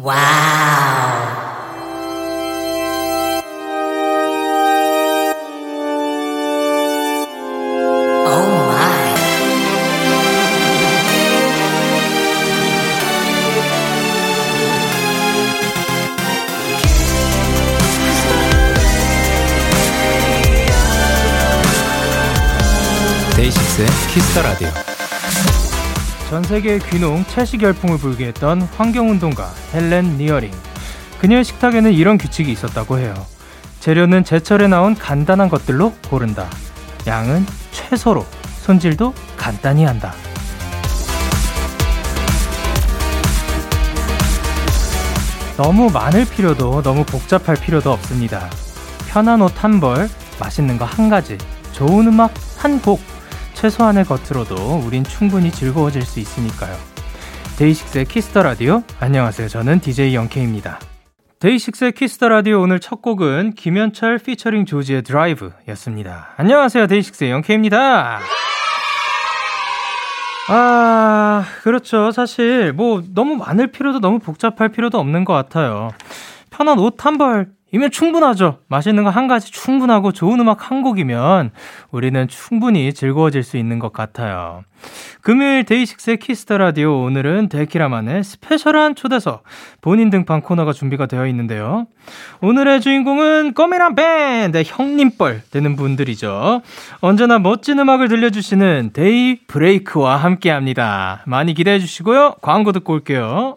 와우. 데이식스의 키스터 라디오. 전 세계의 귀농 채식 열풍을 불게 했던 환경운동가 헬렌 니어링. 그녀의 식탁에는 이런 규칙이 있었다고 해요. 재료는 제철에 나온 간단한 것들로 고른다. 양은 최소로, 손질도 간단히 한다. 너무 많을 필요도 너무 복잡할 필요도 없습니다. 편한 옷 한 벌, 맛있는 거 한 가지, 좋은 음악 한 곡, 최소한의 것으로도 우린 충분히 즐거워질 수 있으니까요. 데이식스의 Kiss the Radio. 안녕하세요. 저는 DJ Young K입니다. 데이식스의 Kiss the Radio 오늘 첫 곡은 김현철 피처링 조지의 드라이브였습니다. 안녕하세요. 데이식스의 Young K입니다. 아, 그렇죠. 사실 뭐 너무 많을 필요도 너무 복잡할 필요도 없는 것 같아요. 편한 옷 한 벌 이면 충분하죠. 맛있는 거 한 가지 충분하고 좋은 음악 한 곡이면 우리는 충분히 즐거워질 수 있는 것 같아요. 금요일 데이식스의 Kiss the Radio 오늘은 데키라만의 스페셜한 초대석 본인 등판 코너가 준비가 되어 있는데요. 오늘의 주인공은 껌이란 밴드 형님뻘 되는 분들이죠. 언제나 멋진 음악을 들려주시는 데이 브레이크와 함께 합니다. 많이 기대해 주시고요. 광고 듣고 올게요.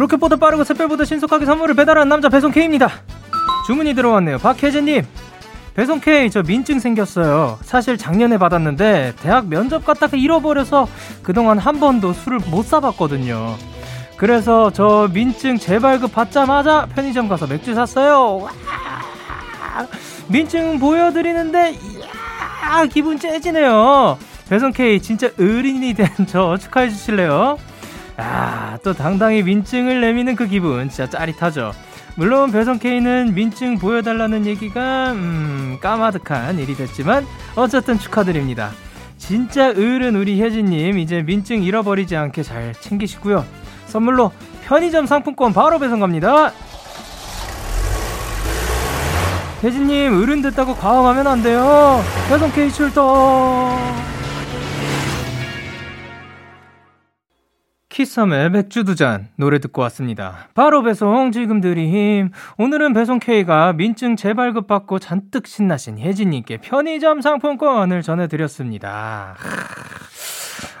로켓보다 빠르고 샛별보다 신속하게 선물을 배달하는 남자 배송 K입니다. 주문이 들어왔네요. 박혜진님. 배송 K 저 민증 생겼어요. 사실 작년에 받았는데 대학 면접 갔다가 잃어버려서 그동안 한 번도 술을 못 사봤거든요. 그래서 저 민증 재발급 받자마자 편의점 가서 맥주 샀어요. 와! 민증 보여드리는데 이야 기분 째지네요. 배송 K 진짜 어린이 된 저 축하해 주실래요? 아, 또 당당히 민증을 내미는 그 기분 진짜 짜릿하죠. 물론 배송 K는 민증 보여달라는 얘기가 음, 까마득한 일이 됐지만 어쨌든 축하드립니다. 진짜 어른 우리 혜진님 이제 민증 잃어버리지 않게 잘 챙기시고요. 선물로 편의점 상품권 바로 배송 갑니다. 혜진님 어른 됐다고 과음하면 안 돼요. 배송 K 출동. 키썸의 맥주 두잔 노래 듣고 왔습니다. 바로 배송 지금 드림. 오늘은 배송 K가 민증 재발급 받고 잔뜩 신나신 혜진님께 편의점 상품권을 전해드렸습니다.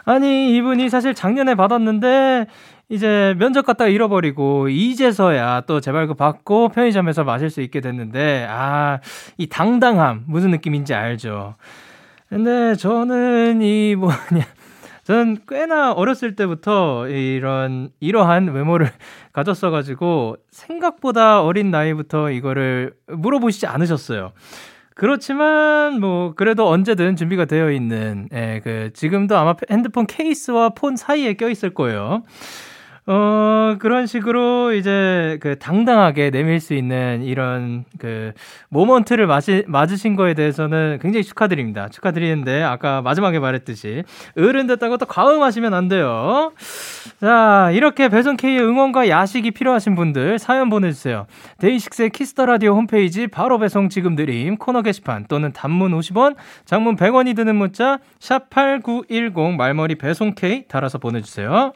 아니 이분이 사실 작년에 받았는데 이제 면접 갔다가 잃어버리고 이제서야 또 재발급 받고 편의점에서 마실 수 있게 됐는데 아 이 당당함 무슨 느낌인지 알죠. 근데 저는 이 뭐냐 저는 꽤나 어렸을 때부터 이런 이러한 외모를 가졌어가지고 생각보다 어린 나이부터 이거를 물어보시지 않으셨어요. 그렇지만 뭐 그래도 언제든 준비가 되어 있는 예, 그 지금도 아마 핸드폰 케이스와 폰 사이에 껴 있을 거예요. 어, 그런 식으로 이제 그 당당하게 내밀 수 있는 이런 그 moment를 맞으, 맞으신 거에 대해서는 굉장히 축하드립니다. 축하드리는데 아까 마지막에 말했듯이 어른 됐다고 또 과음하시면 안 돼요. 자, 이렇게 배송 K의 응원과 야식이 필요하신 분들 사연 보내주세요. 데이식스의 Kiss the Radio 홈페이지 바로 배송 지금 드림 코너 게시판 또는 단문 50원, 장문 100원이 드는 문자 샵 #8910 말머리 배송 K 달아서 보내주세요.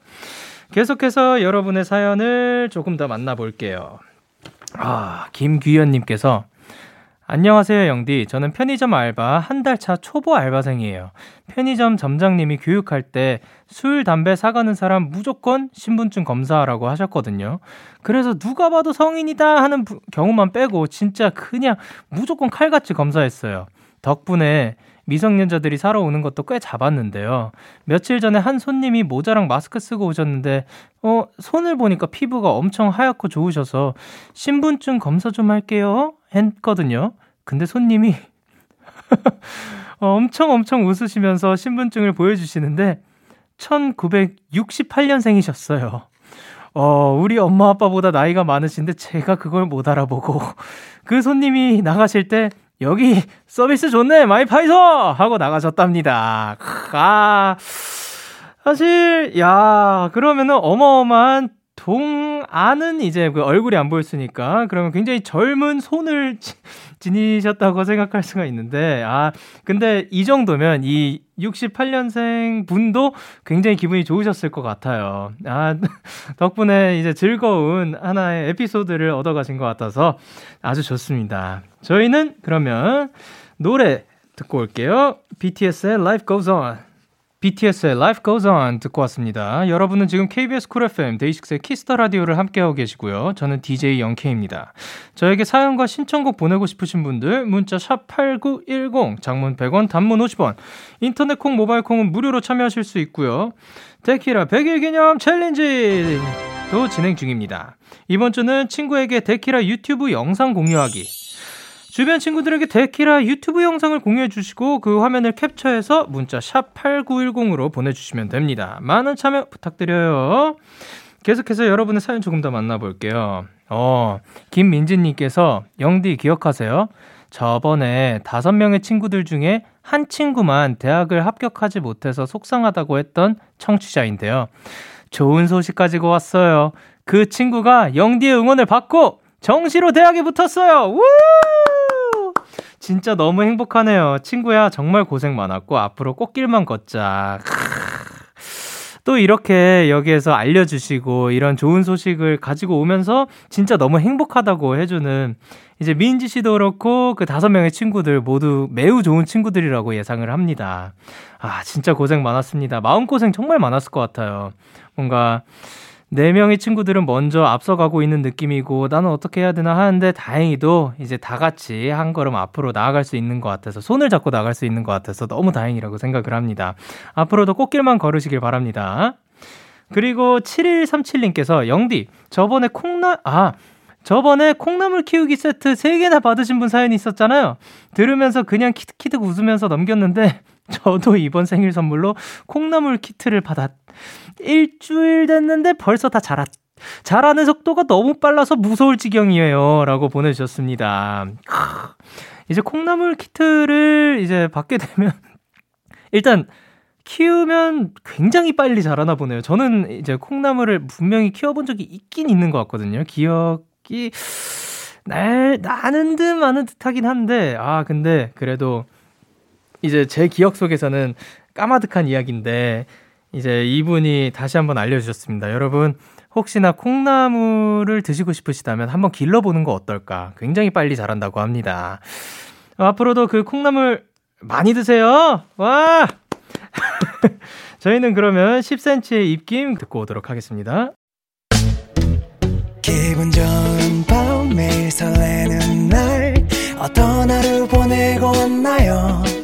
계속해서 여러분의 사연을 조금 더 만나볼게요. 아, 김규현님께서 안녕하세요, 영디. 저는 편의점 알바 한 달 차 초보 알바생이에요. 편의점 점장님이 교육할 때 술, 담배 사가는 사람 무조건 신분증 검사하라고 하셨거든요. 그래서 누가 봐도 성인이다 하는 경우만 빼고 진짜 그냥 무조건 칼같이 검사했어요. 덕분에 미성년자들이 사러 오는 것도 꽤 잡았는데요. 며칠 전에 한 손님이 모자랑 마스크 쓰고 오셨는데, 어, 손을 보니까 피부가 엄청 하얗고 좋으셔서 신분증 검사 좀 할게요. 했거든요. 근데 손님이 어, 엄청 엄청 웃으시면서 신분증을 보여주시는데 1968년생이셨어요. 어, 우리 엄마 아빠보다 나이가 많으신데 제가 그걸 못 알아보고 그 손님이 나가실 때 여기 서비스 좋네 마이 파이소 하고 나가셨답니다. 아 사실 야 그러면은 어마어마한 동안은 이제 그 얼굴이 안 보였으니까 그러면 굉장히 젊은 손을 지니셨다고 생각할 수가 있는데 아 근데 이 정도면 이 68년생 분도 굉장히 기분이 좋으셨을 것 같아요. 아 덕분에 이제 즐거운 하나의 에피소드를 얻어가신 것 같아서 아주 좋습니다. 저희는 그러면 노래 듣고 올게요. BTS의 Life Goes On. BTS의 Life Goes On 듣고 왔습니다. 여러분은 지금 KBS 쿨 FM 데이식스의 Kiss the Radio를 함께하고 계시고요. 저는 DJ Young K입니다. 저에게 사연과 신청곡 보내고 싶으신 분들 문자 샵 8910 장문 100원 단문 50원 인터넷 콩 모바일 콩은 무료로 참여하실 수 있고요. 데키라 100일 기념 챌린지도 진행 중입니다. 이번 주는 친구에게 데키라 유튜브 영상 공유하기 주변 친구들에게 데키라 유튜브 영상을 공유해 주시고 그 화면을 캡처해서 문자 샵 8910으로 보내주시면 됩니다. 많은 참여 부탁드려요. 계속해서 여러분의 사연 조금 더 만나볼게요. 어, 김민진님께서 영디 기억하세요? 저번에 다섯 명의 친구들 중에 한 친구만 대학을 합격하지 못해서 속상하다고 했던 청취자인데요. 좋은 소식 가지고 왔어요. 그 친구가 영디의 응원을 받고 정시로 대학에 붙었어요. 우! 진짜 너무 행복하네요. 친구야, 정말 고생 많았고, 앞으로 꽃길만 걷자. 또 이렇게 여기에서 알려주시고, 이런 좋은 소식을 가지고 오면서 진짜 너무 행복하다고 해주는, 이제 민지 씨도 그렇고, 그 다섯 명의 친구들 모두 매우 좋은 친구들이라고 예상을 합니다. 아, 진짜 고생 많았습니다. 마음고생 정말 많았을 것 같아요. 뭔가, 네 명의 친구들은 먼저 앞서가고 있는 느낌이고 나는 어떻게 해야 되나 하는데 다행히도 이제 다 같이 한 걸음 앞으로 나아갈 수 있는 것 같아서 손을 잡고 나갈 수 있는 것 같아서 너무 다행이라고 생각을 합니다. 앞으로도 꽃길만 걸으시길 바랍니다. 그리고 7137님께서 영디 저번에 콩나 아 저번에 콩나물 키우기 세트 3개나 받으신 분 사연이 있었잖아요. 들으면서 그냥 키득키득 웃으면서 넘겼는데 저도 이번 생일 선물로 콩나물 키트를 받았. 일주일 됐는데 벌써 다 자랐. 자라는 속도가 너무 빨라서 무서울 지경이에요. 라고 보내주셨습니다. 이제 콩나물 키트를 이제 받게 되면, 일단, 키우면 굉장히 빨리 자라나 보네요. 저는 이제 콩나물을 분명히 키워본 적이 있긴 있는 것 같거든요. 기억이, 날, 나는 듯 마는 듯 하긴 한데, 아, 근데 그래도 이제 제 기억 속에서는 까마득한 이야기인데 이제 이분이 다시 한번 알려주셨습니다. 여러분 혹시나 콩나물을 드시고 싶으시다면 한번 길러보는 거 어떨까? 굉장히 빨리 자란다고 합니다. 앞으로도 그 콩나물 많이 드세요. 와! 저희는 그러면 10cm의 입김 듣고 오도록 하겠습니다. 기분 좋은 밤 매일 설레는 날 어떤 하루 보내고 왔나요?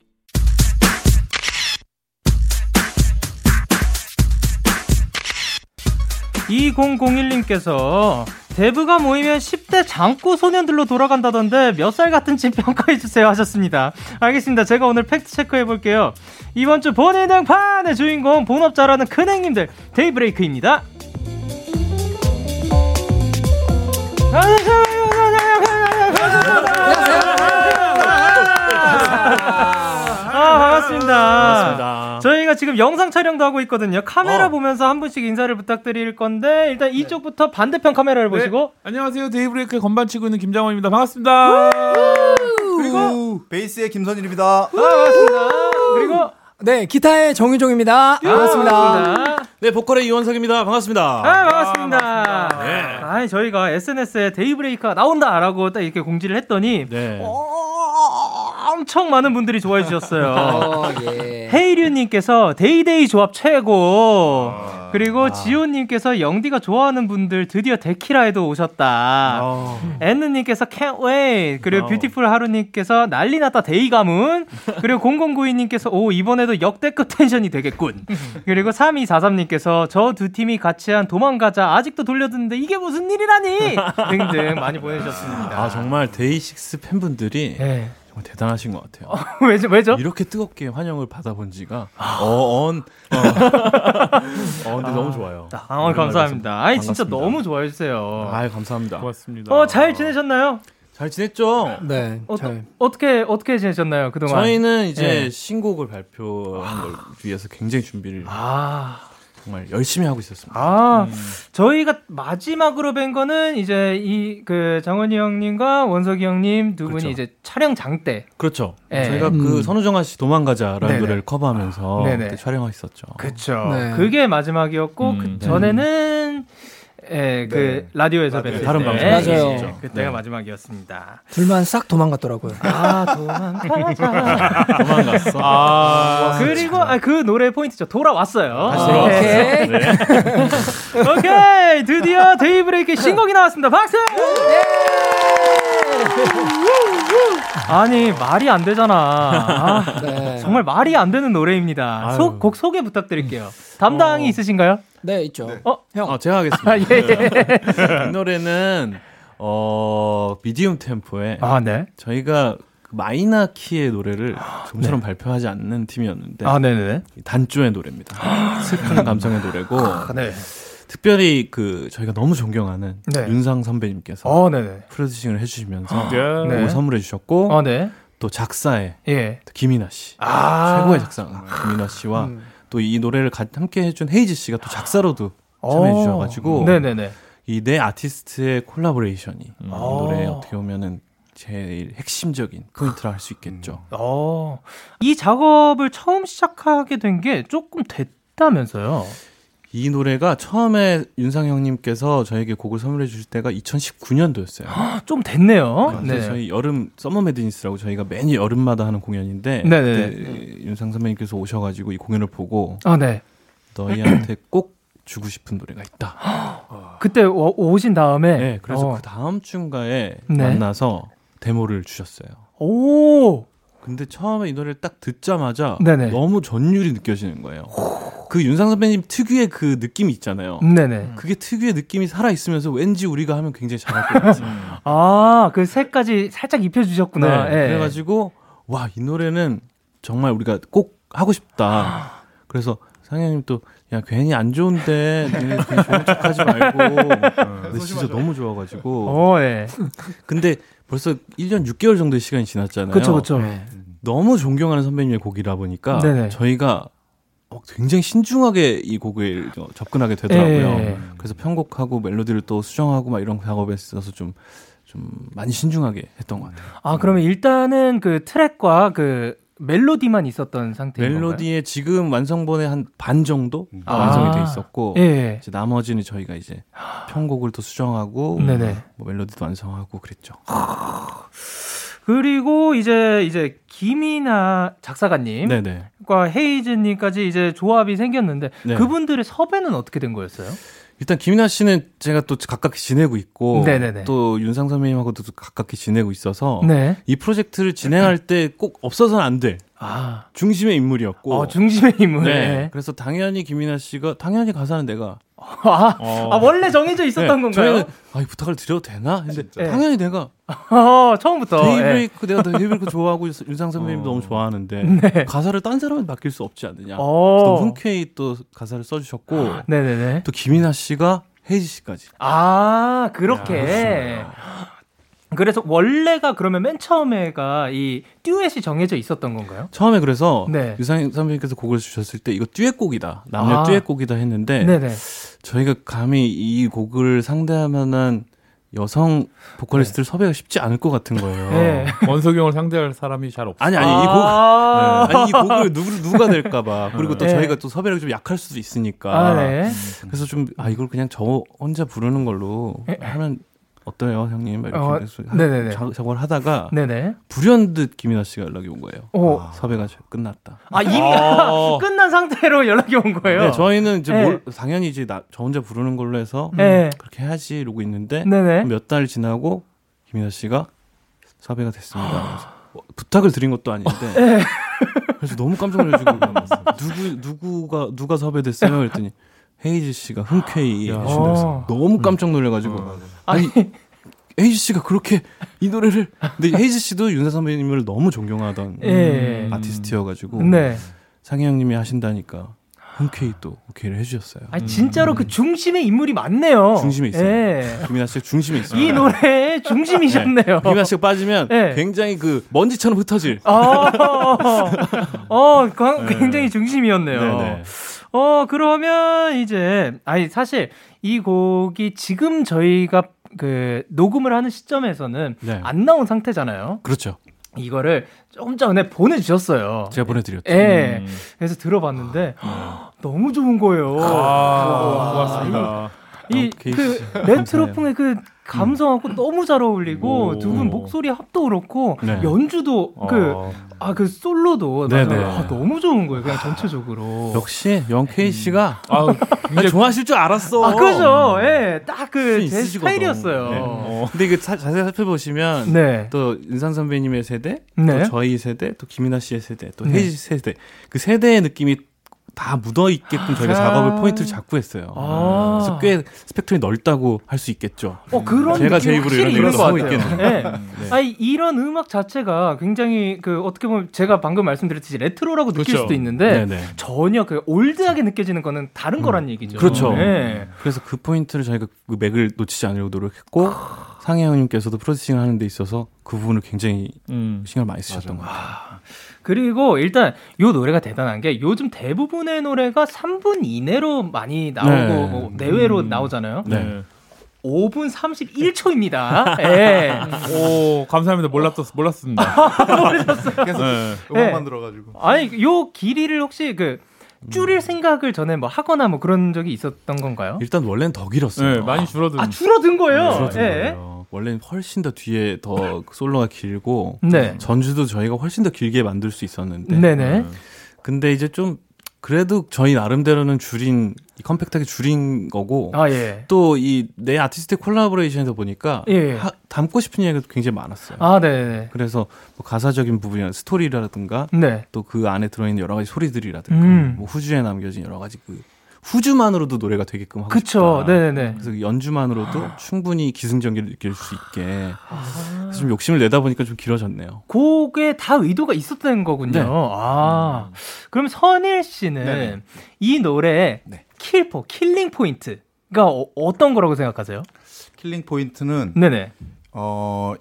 (2001님께서) 데브가 모이면 10대 장꾸 소년들로 돌아간다던데 몇 살 같은지 평가해주세요 하셨습니다. 알겠습니다. 제가 오늘 팩트 체크해볼게요. 이번 주 본인 등판의 주인공 본업 잘하는 큰행님들 데이브레이크입니다. 아, 반갑습니다. 반갑습니다. 저희가 지금 영상 촬영도 하고 있거든요. 카메라 어. 보면서 한 분씩 인사를 부탁드릴 건데 일단 네. 이쪽부터 반대편 카메라를 네. 보시고 안녕하세요. 데이브레이크의 건반 치고 있는 김장원입니다. 반갑습니다. 베이스의 김선일입니다. 반갑습니다. 그리고 네, 기타의 정유종입니다. 반갑습니다. 반갑습니다. 네, 보컬의 이원석입니다. 반갑습니다. 아, 반갑습니다. 아, 반갑습니다. 네. 아니, 저희가 SNS에 데이브레이크가 나온다라고 딱 이렇게 공지를 했더니 네. 엄청 많은 분들이 좋아해 주셨어요. 어, 예. 헤이류님께서 데이데이 조합 최고. 아. 그리고 아. 지호님께서 영디가 좋아하는 분들 드디어 데키라에도 오셨다. 어. 앤느님께서 can't wait. 그리고 어. 뷰티풀 하루님께서 난리 났다 데이 가문. 그리고 0092님께서 오 이번에도 역대급 텐션이 되겠군. 그리고 3243님께서 저 두 팀이 같이 한 도망가자 아직도 돌려듣는데 이게 무슨 일이라니 등등 많이 보내주셨습니다. 아 정말 데이식스 팬분들이 네. 정말 대단하신 것 같아요. 어, 왜죠? 왜죠? 이렇게 뜨겁게 환영을 받아본 지가 아. 어, 언. 어. 어, 근데 아, 너무 좋아요. 아, 어, 감사합니다. 아니, 진짜 너무 좋아해 주세요. 아, 감사합니다. 고맙습니다. 어, 잘 지내셨나요? 잘 지냈죠? 네. 어, 잘. 어떻게 어떻게 지내셨나요 그동안? 저희는 이제 네. 신곡을 발표한 걸 위해서 굉장히 준비를 아. 정말 열심히 하고 있었습니다. 아, 음. 저희가 마지막으로 뵌 거는 이제 이 그 장원희 형님과 원석이 형님 두 그렇죠. 분이 이제 촬영장 때. 그렇죠. 네. 저희가 그 음. 그 선우정아 씨 도망가자라는 네네. 노래를 커버하면서 그때 촬영했었죠. 그렇죠. 네. 그게 마지막이었고 음. 그 네. 전에는 예, 그 네. 라디오에서 뵀을 다른 방송 맞아요. 네. 그때가 네. 마지막이었습니다. 둘만 싹 도망갔더라고요. 아 도망가자. 도망갔어. 아, 그리고 아, 그 노래 포인트죠. 돌아왔어요. 아, 오케이. 네. 오케이 드디어 데이브레이크 신곡이 나왔습니다. 박수. 예! 아니 말이 안 되잖아. 아, 네. 정말 말이 안 되는 노래입니다. 소, 곡 소개 부탁드릴게요. 담당이 어. 있으신가요? 네, 있죠. 네. 어, 형. 어, 제가 하겠습니다. 아, 예, 예. 이 노래는 어, 미디움 템포에 아, 네. 저희가 그 마이너 키의 노래를 좀처럼 네. 발표하지 않는 팀이었는데 아, 네네. 단조의 노래입니다. 슬픈 감성의 노래고 아, 네. 특별히 그 저희가 너무 존경하는 네. 윤상 선배님께서 어, 프로듀싱을 해주시면서 네. 선물해 주셨고 어, 네. 또 작사에 예. 김이나 씨 아~ 최고의 작사 김이나 씨와 음. 또 이 노래를 함께 해준 헤이즈 씨가 또 작사로도 참여해 주셔가지고 네네네. 이 네 아티스트의 콜라보레이션이 음. 이 노래 어떻게 보면은 제일 핵심적인 포인트라 할 수 있겠죠. 음. 어, 이 작업을 처음 시작하게 된 게 조금 됐다면서요? 이 노래가 처음에 윤상 형님께서 저에게 곡을 선물해 주실 때가 2019년도였어요. 좀 됐네요. 네. 저희 여름 Summer Madness라고 저희가 매년 여름마다 하는 공연인데 그때 윤상 선배님께서 오셔가지고 이 공연을 보고 아, 네. 너희한테 꼭 주고 싶은 노래가 있다. 그때 오, 신 다음에 네, 그래서 어. 그 다음 춘가에 네. 만나서 데모를 주셨어요. 오. 근데 처음에 이 노래를 딱 듣자마자 네네. 너무 전율이 느껴지는 거예요. 그 윤상 선배님 특유의 그 느낌이 있잖아요. 네네. 그게 특유의 느낌이 살아 있으면서 왠지 우리가 하면 굉장히 잘할 것 같아요. 아, 그 색까지 살짝 입혀 주셨구나. 네. 네. 그래 가지고 와 이 노래는 정말 우리가 꼭 하고 싶다. 그래서 상현님 또, 야, 괜히 안 좋은데, 괜히 좋은 척 하지 말고. 근데 진짜 너무 좋아가지고. 어, 예. 근데 벌써 1년 6개월 정도의 시간이 지났잖아요. 그쵸, 그쵸. 네. 너무 존경하는 선배님의 곡이라 보니까 네네. 저희가 굉장히 신중하게 이 곡을 접근하게 되더라고요. 예. 그래서 편곡하고 멜로디를 또 수정하고 막 이런 작업에 있어서 좀, 좀 많이 신중하게 했던 것 같아요. 아, 그러면 일단은 그 트랙과 그 멜로디만 있었던 상태인 멜로디에 건가요? 지금 완성본의 한 반 정도 아. 완성이 돼 있었고 예. 이제 나머지는 저희가 이제 편곡을 또 수정하고 네네. 뭐 멜로디도 완성하고 그랬죠. 그리고 이제 이제 김이나 작사가님과 헤이즈님까지 이제 조합이 생겼는데 네. 그분들의 섭외는 어떻게 된 거였어요? 일단 김이나 씨는 제가 또 가깝게 지내고 있고 네네네. 또 윤상 선배님하고도 가깝게 지내고 있어서 네. 이 프로젝트를 진행할 때 꼭 없어서는 안 될. 아. 중심의 인물이었고. 어, 중심의 인물. 네. 그래서 당연히 김이나 씨가 당연히 가사는 내가 아, 어. 아, 원래 정해져 있었던 네, 건가요? 저희는 아, 이 부탁을 드려도 되나? 근데 네. 당연히 내가 어, 처음부터 데이브레이크 네. 내가 데이브레이크 좋아하고 윤상 선배님 어. 너무 좋아하는데 네. 가사를 딴 사람한테 맡길 수 없지 않느냐. 어. 또 흔쾌히 또 가사를 써주셨고 네네네. 또 김이나 씨가 헤이즈 씨까지. 아 그렇게. 야, 그래서 원래가 그러면 맨 처음에가 이 듀엣이 정해져 있었던 건가요? 처음에 그래서 네. 윤상 선배님께서 곡을 주셨을 때 이거 듀엣곡이다 남녀 아. 듀엣곡이다 했는데 네네. 저희가 감히 이 곡을 상대하면은 여성 보컬리스트를 네. 섭외가 쉽지 않을 것 같은 거예요. 네. 원석이 형을 상대할 사람이 잘 없어요. 아니 아니 이 곡, 아~ 네. 아니 이 곡을 누구 누가 될까봐 그리고 또 네. 저희가 또 섭외력이 좀 약할 수도 있으니까. 아, 네. 그래서 좀 아 이걸 그냥 저 혼자 부르는 걸로 하면 어떠요 형님? 이렇게 어, 네네네. 작업을 하다가 네네. 불현듯 김이나 씨가 연락이 온 거예요. 오. 아, 섭외가 끝났다. 아 이미 아. 끝난 상태로 연락이 온 거예요. 네, 저희는 이제 네. 뭘, 당연히 이제 나, 저 혼자 부르는 걸로 해서 네. 그렇게 해야지 이러고 있는데 몇 달 지나고 김이나 씨가 섭외가 됐습니다. 뭐, 부탁을 드린 것도 아닌데 네. 그래서 너무 깜짝 놀라지고 누구 누구가 누가 섭외됐어요? 그랬더니 헤이즈 씨가 흔쾌히 해주면서 너무 깜짝 놀래가지고 어, 아니 헤이즈 씨가 그렇게 이 노래를 근데 헤이즈 씨도 윤상 선배님을 너무 존경하던 예. 아티스트여가지고 네. 상희 형님이 하신다니까 흔쾌히 또 오케이를 해주셨어요. 아 진짜로 음. 그 중심의 인물이 많네요. 중심에 있어요. 예. 김이나 씨가 중심에 있어요. 이 노래의 중심이셨네요. 네. 김이나 씨가 빠지면 예. 굉장히 그 먼지처럼 흩어질. 아, 어, 어, 굉장히 중심이었네요. 네네. 어, 그러면 이제, 아니, 사실 이 곡이 지금 저희가 그 녹음을 하는 시점에서는 네. 안 나온 상태잖아요. 그렇죠. 이거를 조금 전에 보내주셨어요. 제가 보내드렸죠. 예. 네. 음. 그래서 들어봤는데 아. 너무 좋은 거예요. 아, 고맙습니다. 이그 레트로풍의 그 감성하고 음. 너무 잘 어울리고 두 분 목소리 합도 그렇고 네. 연주도 그 아그 아, 그 솔로도 아, 너무 좋은 거예요. 그냥 전체적으로. 역시 영케이 씨가 아, 굉장히 좋아하실 줄 알았어. 아 그죠. 예, 딱 그 제 스타일이었어요. 네. 어. 근데 그 자, 세히 살펴보시면 네. 또 인상 선배님의 세대, 네. 또 저희 세대, 또 김이나 씨의 세대, 또 네. 헤이지 세대 그 세대의 느낌이 다 묻어 있게끔 저희가 아~ 작업을 포인트를 잡고 했어요. 아~ 그래서 꽤 스펙트럼이 넓다고 할 수 있겠죠. 어 그런 제가 제 입으로 이런 얘기를 하고 있겠네요. 네. 네. 아니 이런 음악 자체가 굉장히 그 어떻게 보면 제가 방금 말씀드렸듯이 레트로라고 느낄 그렇죠. 수도 있는데 네네. 전혀 그 올드하게 느껴지는 거는 다른 음. 거란 얘기죠. 그렇죠. 네. 그래서 그 포인트를 저희가 그 맥을 놓치지 않으려고 노력했고 윤상 형님께서도 프로듀싱을 하는 데 있어서 그 부분을 굉장히 음. 신경을 많이 쓰셨던 맞아요. 것 같아요. 그리고 일단 요 노래가 대단한 게 요즘 대부분의 노래가 3분 이내로 많이 나오고 네. 뭐 내외로 음. 나오잖아요. 네. 5분 31초입니다. 예. 오, 감사합니다. 몰랐었, 몰랐습니다. 모르셨어요. 계속 네. 음악만 네. 들어가지고. 아니, 요 길이를 혹시 그, 줄일 음. 생각을 전에 뭐 하거나 뭐 그런 적이 있었던 건가요? 일단 원래는 더 길었어요. 네, 많이 줄어든. 아, 줄어든 거예요? 네, 줄어든 네. 거예요. 원래는 훨씬 더 뒤에 더 솔로가 길고 네. 전주도 저희가 훨씬 더 길게 만들 수 있었는데 네네. 음. 근데 이제 좀 그래도 저희 나름대로는 줄인 컴팩트하게 줄인 거고 아, 예. 또이 내 아티스트 콜라보레이션에서 보니까 예. 하, 담고 싶은 이야기가 굉장히 많았어요. 아, 네. 그래서 뭐 가사적인 부분이나 스토리라든가 네. 또그 안에 들어있는 여러 가지 소리들이라든가 음. 뭐 후주에 남겨진 여러 가지 그 후주만으로도 노래가 되게끔 하고 그쵸. 싶다. 네네. 그래서 연주만으로도 아. 충분히 기승전결을 느낄 수 있게. 아. 그래서 좀 욕심을 내다 보니까 좀 길어졌네요. 곡에 다 의도가 있었던 거군요. 네. 아. 음. 그럼 선일 씨는 네네. 이 노래 네. 킬포, killing point가 어, 떤 거라고 생각하세요? killing point는 네네. 어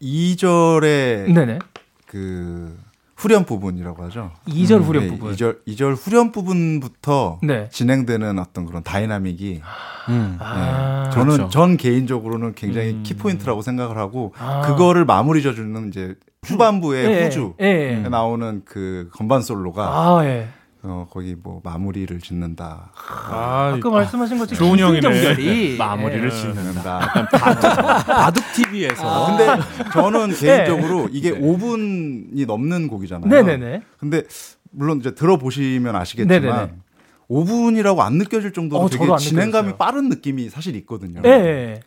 2절에 네네. 그 후렴 부분이라고 하죠. 2절 음, 후렴 네, 부분. 2절 2절 후렴 부분부터 네. 진행되는 어떤 그런 dynamic이 음. 네. 아, 저는 그렇죠. 전 개인적으로는 굉장히 음. 키포인트라고 생각을 하고 아. 그거를 마무리 져 주는 이제 후반부의 예, 후주에 예, 예. 나오는 그 건반 솔로가 아, 예. 어, 거기 뭐 마무리를 짓는다. 아, 까 말씀하신 것처럼 좋은 형이네. 마무리를 예. 짓는다. 바둑, 바둑 TV에서. 아. 근데 저는 네. 개인적으로 이게 네. 5분이 넘는 곡이잖아요. 네네네. 근데 물론 이제 들어보시면 아시겠지만 네네네. 5분이라고 안 느껴질 정도로 어, 되게 진행감이 빠른 느낌이 사실 있거든요. 네.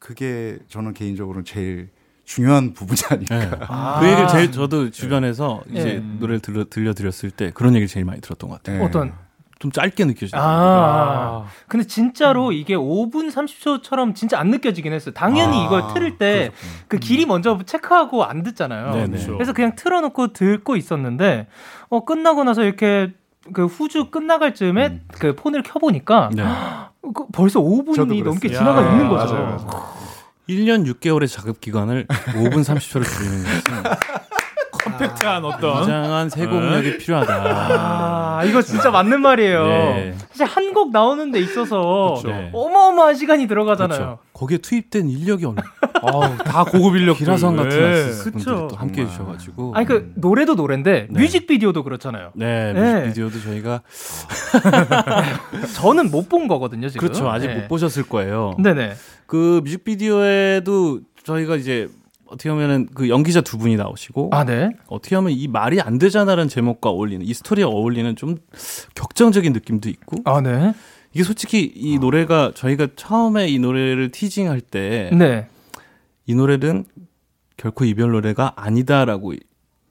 그게 저는 개인적으로는 제일 중요한 부분이 아닐까. 네. 아. 그 얘기를 제일 저도 주변에서 네. 이제 네. 노래를 들려, 들려드렸을 때 그런 얘기를 제일 많이 들었던 것 같아요. 네. 어떤? 좀 짧게 느껴지더라고요. 아. 근데 진짜로 음. 이게 5분 30초처럼 진짜 안 느껴지긴 했어요. 당연히 아. 이걸 틀을 때 그 길이 먼저 체크하고 안 듣잖아요. 네네. 그렇죠. 그래서 그냥 틀어놓고 듣고 있었는데 어 끝나고 나서 이렇게 그 후주 끝나갈 즈음에 음. 그 폰을 켜보니까 네. 그 벌써 5분이 넘게 지나가 있는 거죠. 맞아요, 맞아요. 1년 6개월의 작업 기간을 5분 30초를 줄이는 것은 컴팩트한 어떤 굉장한 세곡력이 네. 필요하다. 아, 이거 진짜 맞는 말이에요. 네. 사실 한 곡 나오는 데 있어서 네. 어마어마한 시간이 들어가잖아요. 그쵸. 거기에 투입된 인력이 얼마? 아, 다 고급 인력 기라성 같은 네. 분들이 또 함께 해주셔가지고. 아니 그 노래도 노래인데 네. 뮤직비디오도 그렇잖아요. 네, 뮤직비디오도 저희가 저는 못 본 거거든요 지금. 그렇죠, 아직 못 보셨을 거예요. 네네. 그 뮤직비디오에도 저희가 이제 어떻게 보면은 그 연기자 두 분이 나오시고 아, 네. 어떻게 하면 이 말이 안 되잖아라는 제목과 어울리는 이 스토리에 어울리는 좀 격정적인 느낌도 있고 아, 네. 이게 솔직히 이 노래가 저희가 처음에 이 노래를 티징할 때 네. 이 노래는 결코 이별 노래가 아니다라고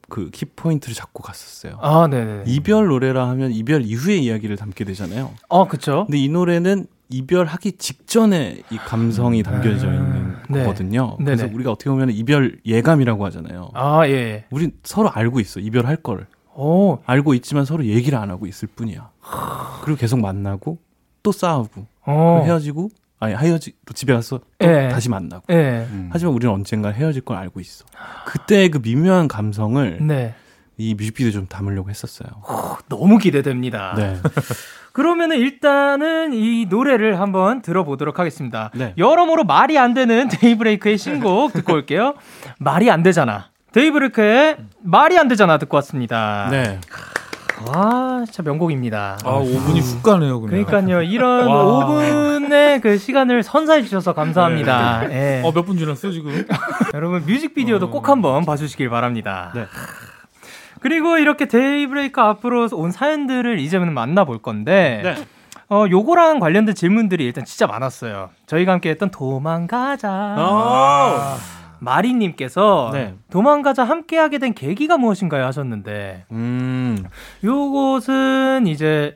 그 키포인트를 잡고 갔었어요. 아, 네. 이별 노래라 하면 이별 이후의 이야기를 담게 되잖아요. 어, 그렇죠. 근데 이 노래는 이별하기 직전에 이 감성이 담겨져 음. 있는 네. 거거든요. 그래서 우리가 어떻게 보면 이별 예감이라고 하잖아요. 아, 예. 우린 서로 알고 있어. 이별할 걸. 오. 알고 있지만 서로 얘기를 안 하고 있을 뿐이야. 그리고 계속 만나고 또 싸우고 어. 헤어지고 아니 헤어지 또 집에 가서 또 예. 다시 만나고. 예. 음. 하지만 우리는 언젠가 헤어질 걸 알고 있어. 그때 그 미묘한 감성을 네. 이 뮤직비디오 좀 담으려고 했었어요. 오, 너무 기대됩니다. 네. 그러면은 일단은 이 노래를 한번 들어보도록 하겠습니다. 네. 여러모로 말이 안 되는 데이브레이크의 신곡 듣고 올게요. 말이 안 되잖아. 데이브레이크의 말이 안 되잖아 듣고 왔습니다. 네. 아, 진짜 명곡입니다. 아, 5분이 훅 가네요, 그냥. 그러니까요. 이런 5분의 그 시간을 선사해 주셔서 감사합니다. 네. 네. 어, 몇 분 지났어요, 지금? 여러분 뮤직비디오도 어... 꼭 한번 봐 주시길 바랍니다. 네. 그리고 이렇게 데이브레이크 앞으로 온 사연들을 이제는 만나볼 건데 네. 어, 요거랑 관련된 질문들이 일단 진짜 많았어요. 저희가 함께 했던 도망가자. 아~ 마리님께서 네. 도망가자 함께하게 된 계기가 무엇인가요 하셨는데, 음. 요것은 이제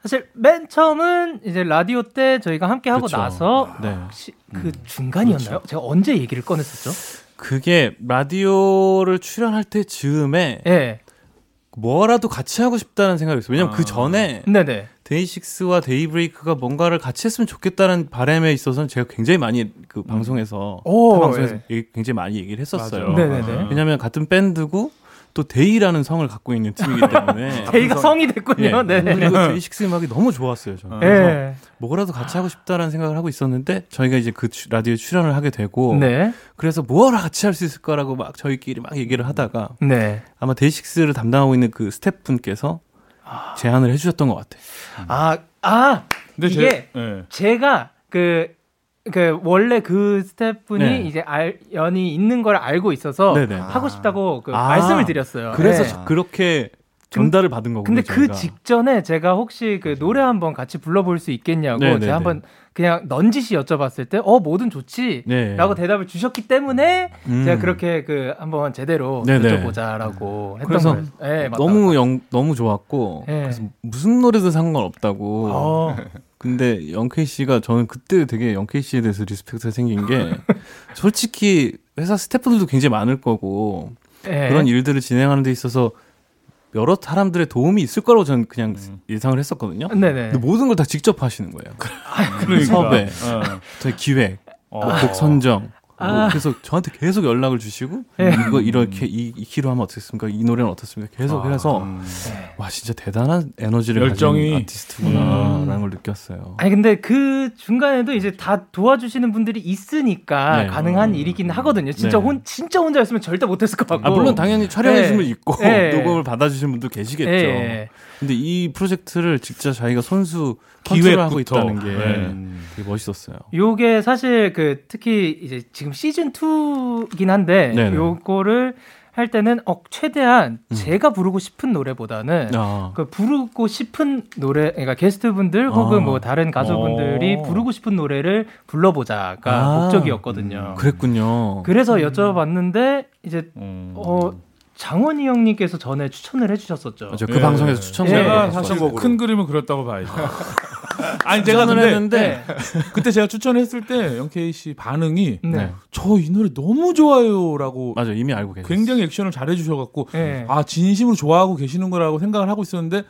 사실 맨 처음은 이제 라디오 때 저희가 함께 하고 그쵸. 나서 네. 시, 그 음. 중간이었나요? 그쵸. 제가 언제 얘기를 꺼냈었죠? 그게 라디오를 출연할 때 즈음에 네. 뭐라도 같이 하고 싶다는 생각이 있어요. 왜냐면 그 아. 그 전에 네네. 데이식스와 데이브레이크가 뭔가를 같이 했으면 좋겠다는 바람에 있어서는 제가 굉장히 많이 그 방송에서 오, 방송에서 네. 굉장히 많이 얘기를 했었어요. 왜냐면 같은 밴드고 또 데이라는 성을 갖고 있는 팀이기 때문에 데이가 성이 됐군요. 예, 네. 그리고 데이식스 음악이 너무 좋았어요. 저는. 네. 그래서 뭐라도 같이 하고 싶다라는 생각을 하고 있었는데 저희가 이제 그 라디오에 출연을 하게 되고 네. 그래서 뭐라 같이 할 수 있을 거라고 막 저희끼리 막 얘기를 하다가 네. 아마 데이식스를 담당하고 있는 그 스태프분께서 제안을 해주셨던 것 같아요. 아, 아, 이게 제, 네. 제가 그 그 원래 그 스태프분이 네. 이제 알, 연이 있는 걸 알고 있어서 네네. 하고 싶다고 그 아, 말씀을 드렸어요. 그래서 네. 그렇게 전달을 받은 거군요. 근데 그 저희가. 그 직전에 제가 혹시 그 노래 한번 같이 불러볼 수 있겠냐고 네네네. 제가 한번 그냥 넌지시 여쭤봤을 때 어 뭐든 좋지라고 네. 대답을 주셨기 때문에 음. 제가 그렇게 그 한번 제대로 네네. 여쭤보자라고 했던 그래서 네, 너무 영, 너무 좋았고 네. 그래서 무슨 노래도 상관없다고. 어. 근데 영케이 씨가 저는 그때 되게 영케이 씨에 대해서 respect가 생긴 게 솔직히 회사 스태프들도 굉장히 많을 거고 네. 그런 일들을 진행하는 데 있어서 여러 사람들의 도움이 있을 거라고 저는 그냥 음. 예상을 했었거든요. 네네. 근데 모든 걸 다 직접 하시는 거예요. 아, 그러니까. 섭외, 어. 기획, 어. 곡 선정, 뭐 아. 그래서 저한테 계속 연락을 주시고 네. 이거 이렇게 이, 이 키로 하면 어떻습니까? 이 노래는 어떻습니까? 계속 아. 해서 음. 와 진짜 대단한 에너지를 열정이 가진 아티스트구나라는 음. 걸 느꼈어요. 아니 근데 그 중간에도 이제 다 도와주시는 분들이 있으니까 네. 가능한 음. 일이긴 하거든요. 진짜 네. 혼 진짜 혼자였으면 절대 못했을 것 같고. 아, 물론 당연히 촬영해 주면 네. 있고 네. 녹음을 받아주시는 분도 계시겠죠. 네. 근데 이 프로젝트를 직접 자기가 손수 기획하고 있다는 게 네. 되게 멋있었어요. 요게 사실 그 특히 이제 지금 시즌 2긴 한데 네네. 요거를 할 때는 어 최대한 음. 제가 부르고 싶은 노래보다는 아. 그 부르고 싶은 노래 그러니까 게스트분들 혹은 아. 뭐 다른 가수분들이 오. 부르고 싶은 노래를 불러보자가 아. 목적이었거든요. 음. 그랬군요. 그래서 여쭤봤는데 이제 음. 어 장원희 형님께서 전에 추천을 해주셨었죠. 맞아요. 그 네. 방송에서 추천을 제가 사실 큰 그림을 그렸다고 봐야죠. 아니 제가 근데 했는데 그때 제가 추천했을 때 영케이 씨 반응이 네. 저이 노래 너무 좋아요라고 맞아 이미 알고 계셨어요. 굉장히 액션을 잘해 주셔 갖고 네. 아 진심으로 좋아하고 계시는 거라고 생각을 하고 있었는데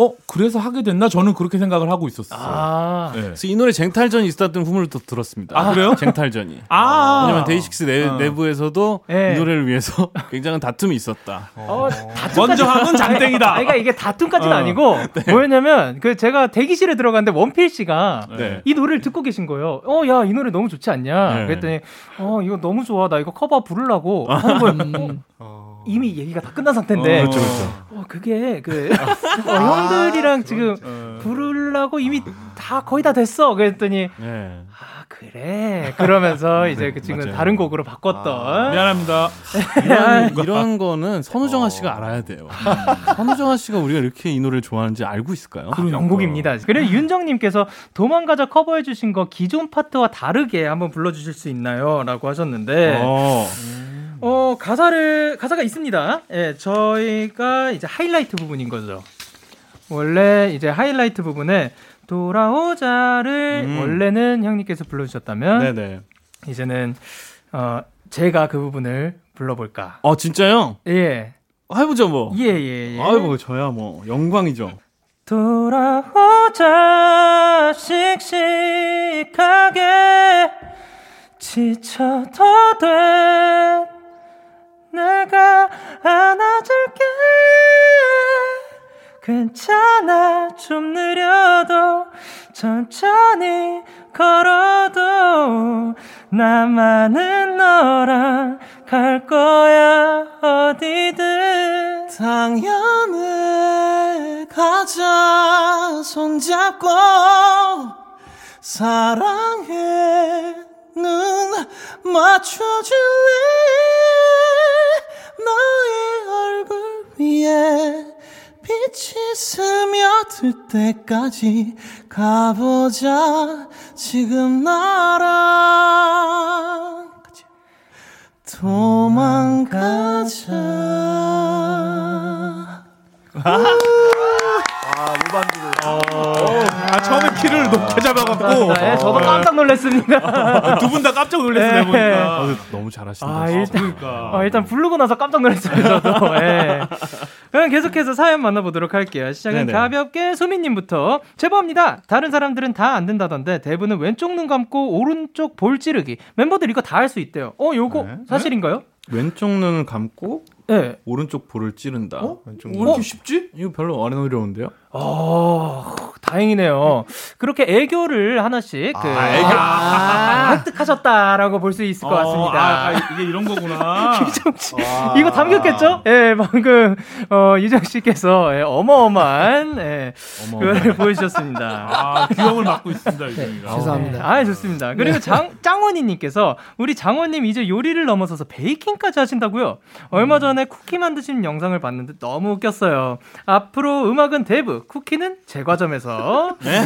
어 그래서 하게 됐나 저는 그렇게 생각을 하고 있었어요. 아, 네. 그래서 이 노래 쟁탈전이 있었던 후문을 또 들었습니다. 아 그래요? 쟁탈전이. 아 왜냐면 데이식스 내, 어. 내부에서도 네. 이 노래를 위해서 굉장한 다툼이 있었다. 어, 먼저 하면 장땡이다. 아니, 그러니까 이게 다툼까지는 어. 아니고 네. 뭐였냐면 그 제가 대기실에 들어갔는데 원필 씨가 네. 이 노래를 듣고 계신 거예요. 어 야 이 노래 너무 좋지 않냐? 네. 그랬더니 어 이거 너무 좋아 나 이거 커버 부르려고 하는 거예요. 어. 이미 얘기가 다 끝난 상태인데. 어, 그렇죠, 그렇죠. 어, 그게 그 어, 형들이랑 아, 지금 어. 부르려고 이미 다 거의 다 됐어. 그랬더니 네. 아 그래. 그러면서 이제 그 친구 다른 곡으로 바꿨던. 아, 미안합니다. 이런, 이런 거는 선우정아 씨가 알아야 돼요. 선우정아 씨가 우리가 이렇게 이 노래를 좋아하는지 알고 있을까요? 아, 명곡입니다. 그리고 윤정님께서 도망가자 커버해주신 거 기존 파트와 다르게 한번 불러주실 수 있나요?라고 하셨는데. 어. 음. 어, 가사를, 가사가 있습니다. 예, 저희가 이제 하이라이트 부분인 거죠. 원래 이제 하이라이트 부분에 돌아오자를 음. 원래는 형님께서 불러주셨다면 네네. 이제는 어, 제가 그 부분을 불러볼까. 어, 진짜요? 예. 해보죠, 뭐. 예, 예, 예. 아이고, 저야 뭐, 영광이죠. 돌아오자, 씩씩하게, 지쳐도 돼. 내가 안아줄게. 괜찮아 좀 느려도 천천히 걸어도 나만은 너랑 갈 거야 어디든. 당연해 가자 손잡고. 사랑해 눈 맞춰줄래 너의 얼굴 위에 빛이 스며들 때까지 가보자 지금 나랑 도망가자 아. 어, 아, 처음에 키를 높게 잡아갖고. 네, 저도 깜짝 놀랐습니다. 두 분 다 깜짝 놀랐어요, 네. 보니까. 아, 너무 잘하신다. 아, 일단, 그러니까. 어, 일단 부르고 나서 깜짝 놀랐어요, 저도. 네. 그럼 계속해서 사연 만나보도록 할게요. 시작은 네네. 가볍게 소민님부터. 제보합니다. 다른 사람들은 다 안 된다던데 대부분 왼쪽 눈 감고 오른쪽 볼 찌르기. 멤버들 이거 다 할 수 있대요. 어, 요거 네? 사실인가요? 왼쪽 눈을 감고 네. 오른쪽 볼을 찌른다. 어? 왼쪽 왜 이렇게 쉽지? 이거 별로 안 어려운데요? 어, 다행이네요. 그렇게 애교를 하나씩 그 아, 애교. 아, 획득하셨다라고 볼 수 있을 것 어, 같습니다. 아, 아, 이게 이런 거구나. 이거 담겼겠죠? 예, 방금 어, 유정 씨께서 예, 어마어마한 예, 그걸 보여주셨습니다. 아, 귀여움을 맡고 있습니다, 유정이가. 네, 죄송합니다. 아, 좋습니다. 그리고 네. 장 짱원이님께서 우리 장원님 이제 요리를 넘어서서 베이킹까지 하신다고요? 얼마 전에 쿠키 만드시는 영상을 봤는데 너무 웃겼어요. 앞으로 음악은 대부 쿠키는 제과점에서. 네.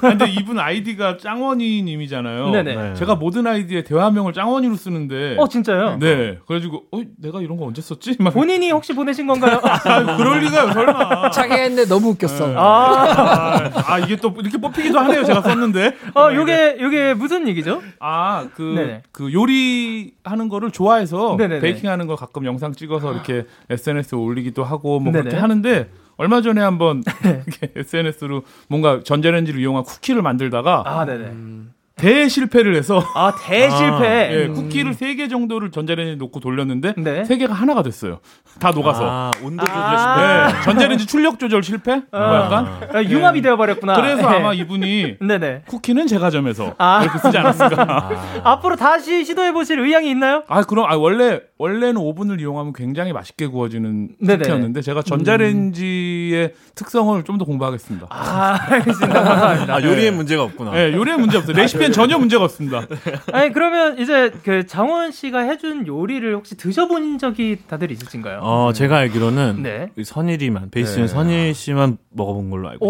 근데 이분 아이디가 짱원이 님이잖아요. 네네. 네. 제가 모든 아이디에 대화명을 짱원이로 쓰는데. 어, 진짜요? 네. 그래가지고, 어, 내가 이런 거 언제 썼지? 막. 본인이 혹시 보내신 건가요? 아, 그럴 리가요, 설마. 자기 했는데 너무 웃겼어. 네. 아. 아, 이게 또 이렇게 뽑히기도 하네요, 제가 썼는데. 어, 요게, 요게 무슨 얘기죠? 아, 그, 네네. 그 요리 하는 거를 좋아해서 네네네. 베이킹 하는 거 가끔 영상 찍어서 이렇게 SNS에 올리기도 하고 뭐 네네. 그렇게 하는데 얼마 전에 한번 SNS로 뭔가 전자레인지를 이용한 쿠키를 만들다가 아, 네네. 음, 대실패를 해서 아 대실패 아, 예, 음. 쿠키를 3개 정도를 전자레인지에 놓고 돌렸는데 네. 3개가 하나가 됐어요 다 녹아서 아, 온도 조절 아~ 실패 네, 전자레인지 출력 조절 실패 아~ 뭐 약간 아, 융합이 네. 되어버렸구나 그래서 네. 아마 이분이 네네. 쿠키는 제과점에서 아. 이렇게 쓰지 않았을까 앞으로 다시 시도해보실 의향이 있나요? 아 그럼 아, 원래 원래는 오븐을 이용하면 굉장히 맛있게 구워지는 쿠키였는데 제가 전자레인지의 음. 특성을 좀 더 공부하겠습니다 아 알겠습니다 아, 요리에 문제가 없구나 네 요리에 문제 없어요 레시피 전혀 문제가 없습니다. 아니 그러면 이제 그 장원 씨가 해준 요리를 혹시 드셔본 적이 다들 있으신가요? 어 제가 알기로는 네. 선일이만 베이스는 네. 선일 씨만 먹어본 걸로 알고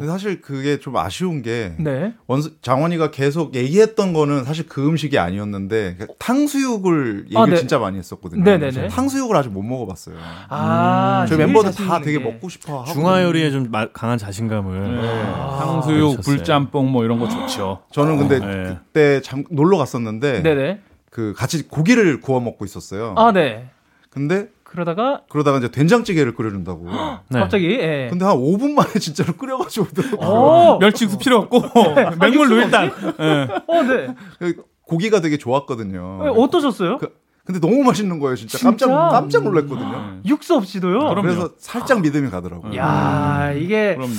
있어요. 사실 그게 좀 아쉬운 게 네. 원수 장원이가 계속 얘기했던 거는 사실 그 음식이 아니었는데 탕수육을 얘기를 아, 네. 진짜 많이 했었거든요. 네네네. 탕수육을 아직 못 먹어봤어요. 아, 음. 저희 멤버들 다 되게 먹고 싶어 하고 중화 요리에 좀 강한 자신감을 네. 아, 탕수육, 불짬뽕 뭐 이런 거 좋죠. 저는 근데 네. 그때 잠, 놀러 갔었는데 네네. 그 같이 고기를 구워 먹고 있었어요. 아 네. 근데 그러다가 그러다가 이제 된장찌개를 끓여준다고. 네. 갑자기. 예. 근데 한 5분 만에 진짜로 끓여가지고 오더라고요. 멸치국수 필요 없고 맹물로 일단. 네. 어, 네. 그 고기가 되게 좋았거든요. 네, 어떠셨어요? 그, 근데 너무 맛있는 거예요, 진짜. 진짜? 깜짝 깜짝 놀랐거든요. 음. 육수 없이도요. 그럼요. 그래서 살짝 믿음이 가더라고요. 야, 음. 이게 그럼요.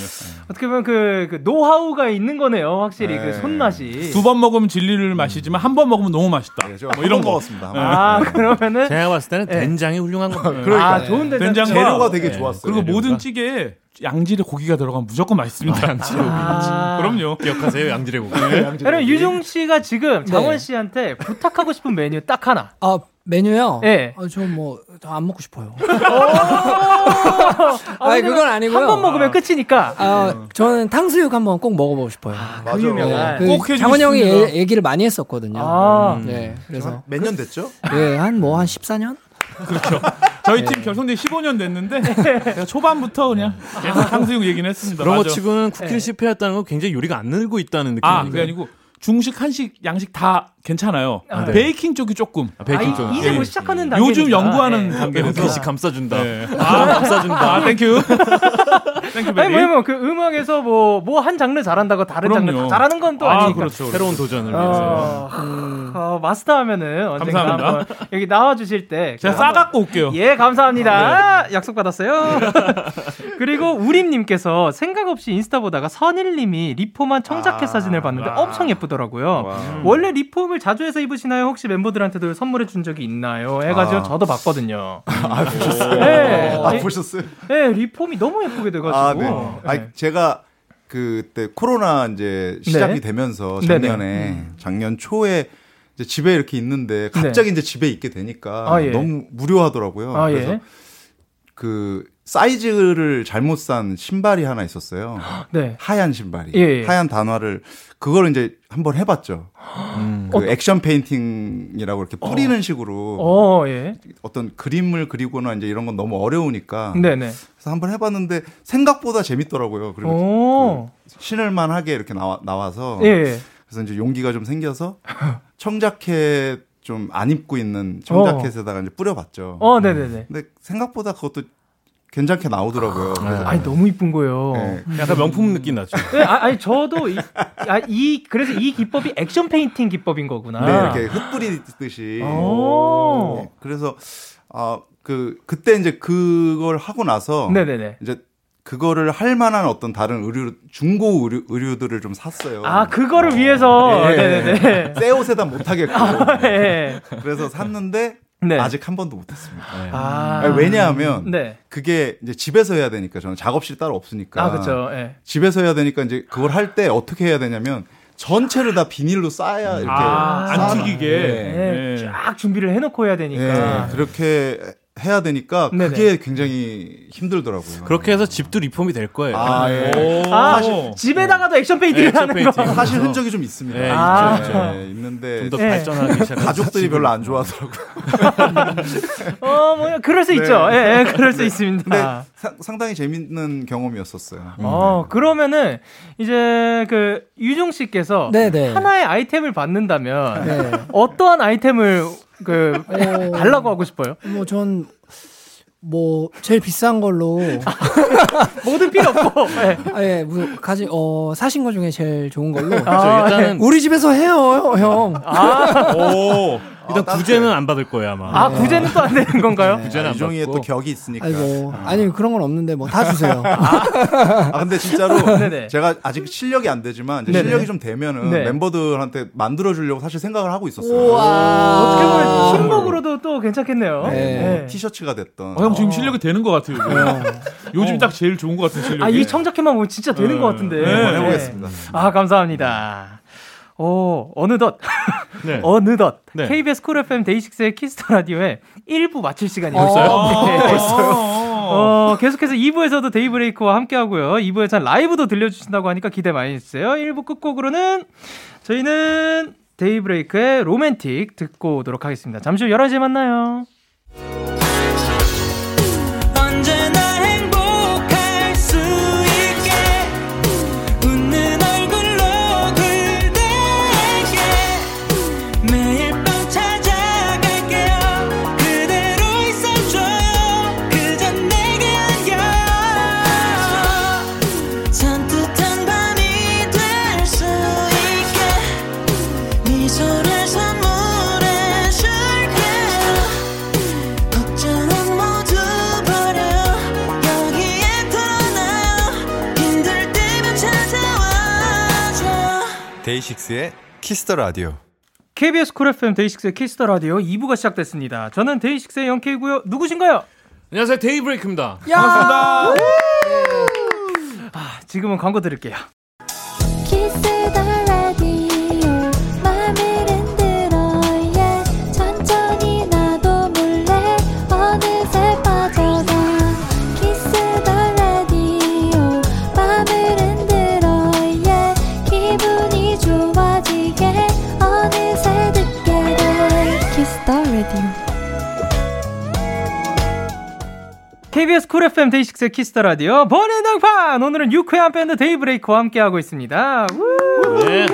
어떻게 보면 그, 그 노하우가 있는 거네요, 확실히 그 네. 그 손맛이. 두 번 먹으면 진리를 마시지만 한 번 먹으면 너무 맛있다. 네, 뭐 이런 거 먹었습니다. 아, 그러면은 제가 봤을 때는 네. 된장이 훌륭한 겁니다. 그러니까 아, 좋은 된장. 된장 재료가 되게 네. 좋았어요. 그리고 모든 찌개에 양질의 고기가 들어가면 무조건 맛있습니다. 아, 양질의 고기. 아~ 그럼요. 기억하세요, 양질의 고기. 네. 그럼 유중 씨가 지금 장원 씨한테 부탁하고 싶은 메뉴 딱 하나. 아 메뉴요? 네. 아, 저뭐안 먹고 싶어요. 아니 그건 아니고요. 한 번 먹으면 끝이니까. 아, 저는 탕수육 한 번 꼭 먹어보고 싶어요. 아, 그 유명한. 네, 그 장원 형이 예, 얘기를 많이 했었거든요. 아. 음, 네. 그래서 몇 년 됐죠? 네, 한 뭐한 14년? 그렇죠. 저희 네. 팀 결성된 15년 됐는데 제가 초반부터 그냥 계속 탕수육 얘기는 했습니다. 그런 거 치고는 쿠키를 네. 실패했다는 건 굉장히 요리가 안 늘고 있다는 느낌이 아, 그게 아니고 중식, 한식, 양식 다 괜찮아요. 아, 네. 베이킹 쪽이 조금. 아, 베이킹 아, 쪽. 이제 뭐 시작하는 단계. 요즘 연구하는 네. 단계에서. 네. 감싸준다. 네. 아, 감싸준다. 아, Thank you. Thank you 아니, 뭐냐면 그 음악에서 뭐, 뭐 한 장르 잘한다고 다른 그럼요. 장르 다 잘하는 건 또 아, 니까 그렇죠. 새로운 도전을 어, 위해서. 음. 어, 마스터 하면은 언젠가 여기 나와 주실 때. 제가 싸 갖고 올게요. 예, 감사합니다. 네. 약속 받았어요. 그리고 우림 님께서 생각 없이 인스타 보다가 선일 님이 리폼한 청자켓 아, 사진을 봤는데 와. 엄청 예쁘더라고요. 와. 원래 리 폼을 자주 해서 입으시나요? 혹시 멤버들한테도 선물해 준 적이 있나요? 해가지고 아. 저도 봤거든요. 아, 보셨어요? 네. 아, 보셨어요? 네, 리폼이 너무 예쁘게 돼가지고. 아, 네. 네. 아, 제가 그때 코로나 이제 시작이 네. 되면서 작년에 음. 작년 초에 이제 집에 이렇게 있는데 갑자기 네. 이제 집에 있게 되니까 아, 예. 너무 무료하더라고요. 아, 예. 그래서 예. 그 사이즈를 잘못 산 신발이 하나 있었어요. 네. 하얀 신발이. 예, 예. 하얀 단화를 그걸 이제 한번 해봤죠. 음, 그 어, 액션 페인팅이라고 이렇게 뿌리는 어. 식으로 어, 예. 어떤 그림을 그리거나 이제 이런 건 너무 어려우니까 네네. 그래서 한번 해봤는데 생각보다 재밌더라고요. 그리고 그 신을만하게 이렇게 나와 나와서 예. 그래서 이제 용기가 좀 생겨서 청자켓 좀 안 입고 있는 청자켓에다가 어. 이제 뿌려봤죠. 어, 네네네. 근데 생각보다 그것도 괜찮게 나오더라고요. 아, 아니 너무 이쁜 거예요. 네. 약간 명품 느낌 나죠. 네, 아, 니 저도 이, 아, 이 그래서 이 기법이 액션 페인팅 기법인 거구나. 네, 이렇게 흩뿌리듯이. 네, 그래서 아 그 그때 이제 그걸 하고 나서 네네네. 이제 그거를 할 만한 어떤 다른 의류 중고 의류, 의류들을 좀 샀어요. 아 그거를 어. 위해서 네. 네네네. 새 옷에다 못 하겠고. 아, 네. 그래서 샀는데 네. 아직 한 번도 못했습니다. 네. 아~ 왜냐하면 네. 그게 이제 집에서 해야 되니까 저는 작업실 따로 없으니까. 아 그렇죠. 네. 집에서 해야 되니까 이제 그걸 할 때 어떻게 해야 되냐면 전체를 다 비닐로 싸야 이렇게 아, 안 튀기게 네. 네. 쫙 준비를 해놓고 해야 되니까. 그렇게 해야 되니까 네네. 그게 굉장히 힘들더라고요. 그렇게 해서 집도 리폼이 될 거예요. 아, 예. 아 사실 집에다가도 액션 페인팅을 네, 하는 거. 사실 흔적이 좀 있습니다. 네, 아, 있죠, 있죠. 네, 있는데 좀 더 발전하기 시작. 가족들이 별로 안 좋아하더라고요. 어, 뭐 그럴 수 네. 있죠. 예, 예, 그럴 수 네. 있습니다. 사, 상당히 재밌는 경험이었었어요. 어, 그러면은 이제 그 유종 씨께서 네네. 하나의 아이템을 받는다면 네. 어떠한 아이템을 그 어, 달라고 하고 싶어요? 뭐 전 뭐 제일 비싼 걸로 모든 필요 없고 네. 아, 예, 뭐 가지 어 사신 것 중에 제일 좋은 걸로 아, 일단은 우리 집에서 해요 형. 아, 오. 일단 아, 구제는 안 받을 거예요 아마. 아 구제는 또 안 되는 건가요? 네. 구제는 안 이종이의 또 격이 있으니까. 아이고, 아니 그런 건 없는데 뭐 다 주세요. 아, 근데 진짜로 제가 아직 실력이 안 되지만 실력이 좀 되면은 네. 멤버들한테 만들어 주려고 사실 생각을 하고 있었어요. 어떻게 보면 팀복으로도 또 괜찮겠네요. 네. 네. 티셔츠가 됐던. 어, 형 지금 실력이 되는 것 같아요. 요즘 어. 딱 제일 좋은 것 같은 실력. 아이 청자켓만 보면 진짜 되는 것 같은데. 네. 해보겠습니다. 아 감사합니다. 오, 어느덧, 네. 어느덧, 네. KBS 쿨 FM 데이식스의 키스 더 라디오에 1부 마칠 시간이 벌써요? 어, 네. 벌써요? 어, 계속해서 2부에서도 데이브레이크와 함께 하고요. 2부에서는 라이브도 들려주신다고 하니까 기대 많이 해주세요. 1부 끝곡으로는 저희는 데이브레이크의 로맨틱 듣고 오도록 하겠습니다. 잠시 후 11시에 만나요. 데이식스의 키스 더 라디오. KBS 쿨 FM 데이식스의 키스 더 라디오 2부가 시작됐습니다. 저는 데이식스의 영케이고요. 누구신가요? 안녕하세요. 데이브레이크입니다. 반갑습니다. 아, 지금은 광고 드릴게요. KBS 쿨 FM 데이식스 키스 더 라디오 번외당판 오늘은 유쾌한 밴드 데이브레이크와 함께하고 있습니다. 네.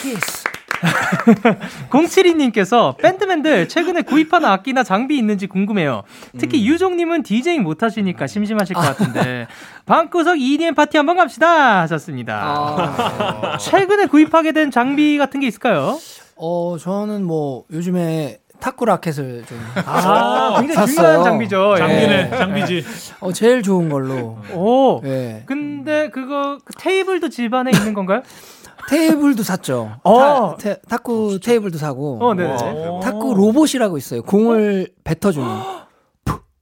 키스. 072님께서 밴드맨들 최근에 구입한 악기나 장비 있는지 궁금해요. 특히 음. 유종님은 디제잉 못하시니까 심심하실 것 같은데 방구석 EDM 파티 한번 갑시다 하셨습니다. 아. 최근에 구입하게 된 장비 같은 게 있을까요? 어 저는 뭐 요즘에 탁구 라켓을 좀. 아, 굉장히 샀어요. 중요한 장비죠. 장비네, 예. 장비지. 어, 제일 좋은 걸로. 오. 예. 근데 그거 그 테이블도 집안에 있는 건가요? 테이블도 샀죠. 어. 타, 테, 탁구 어, 테이블도 사고. 어, 네. 탁구 로봇이라고 있어요. 공을 뱉어주는.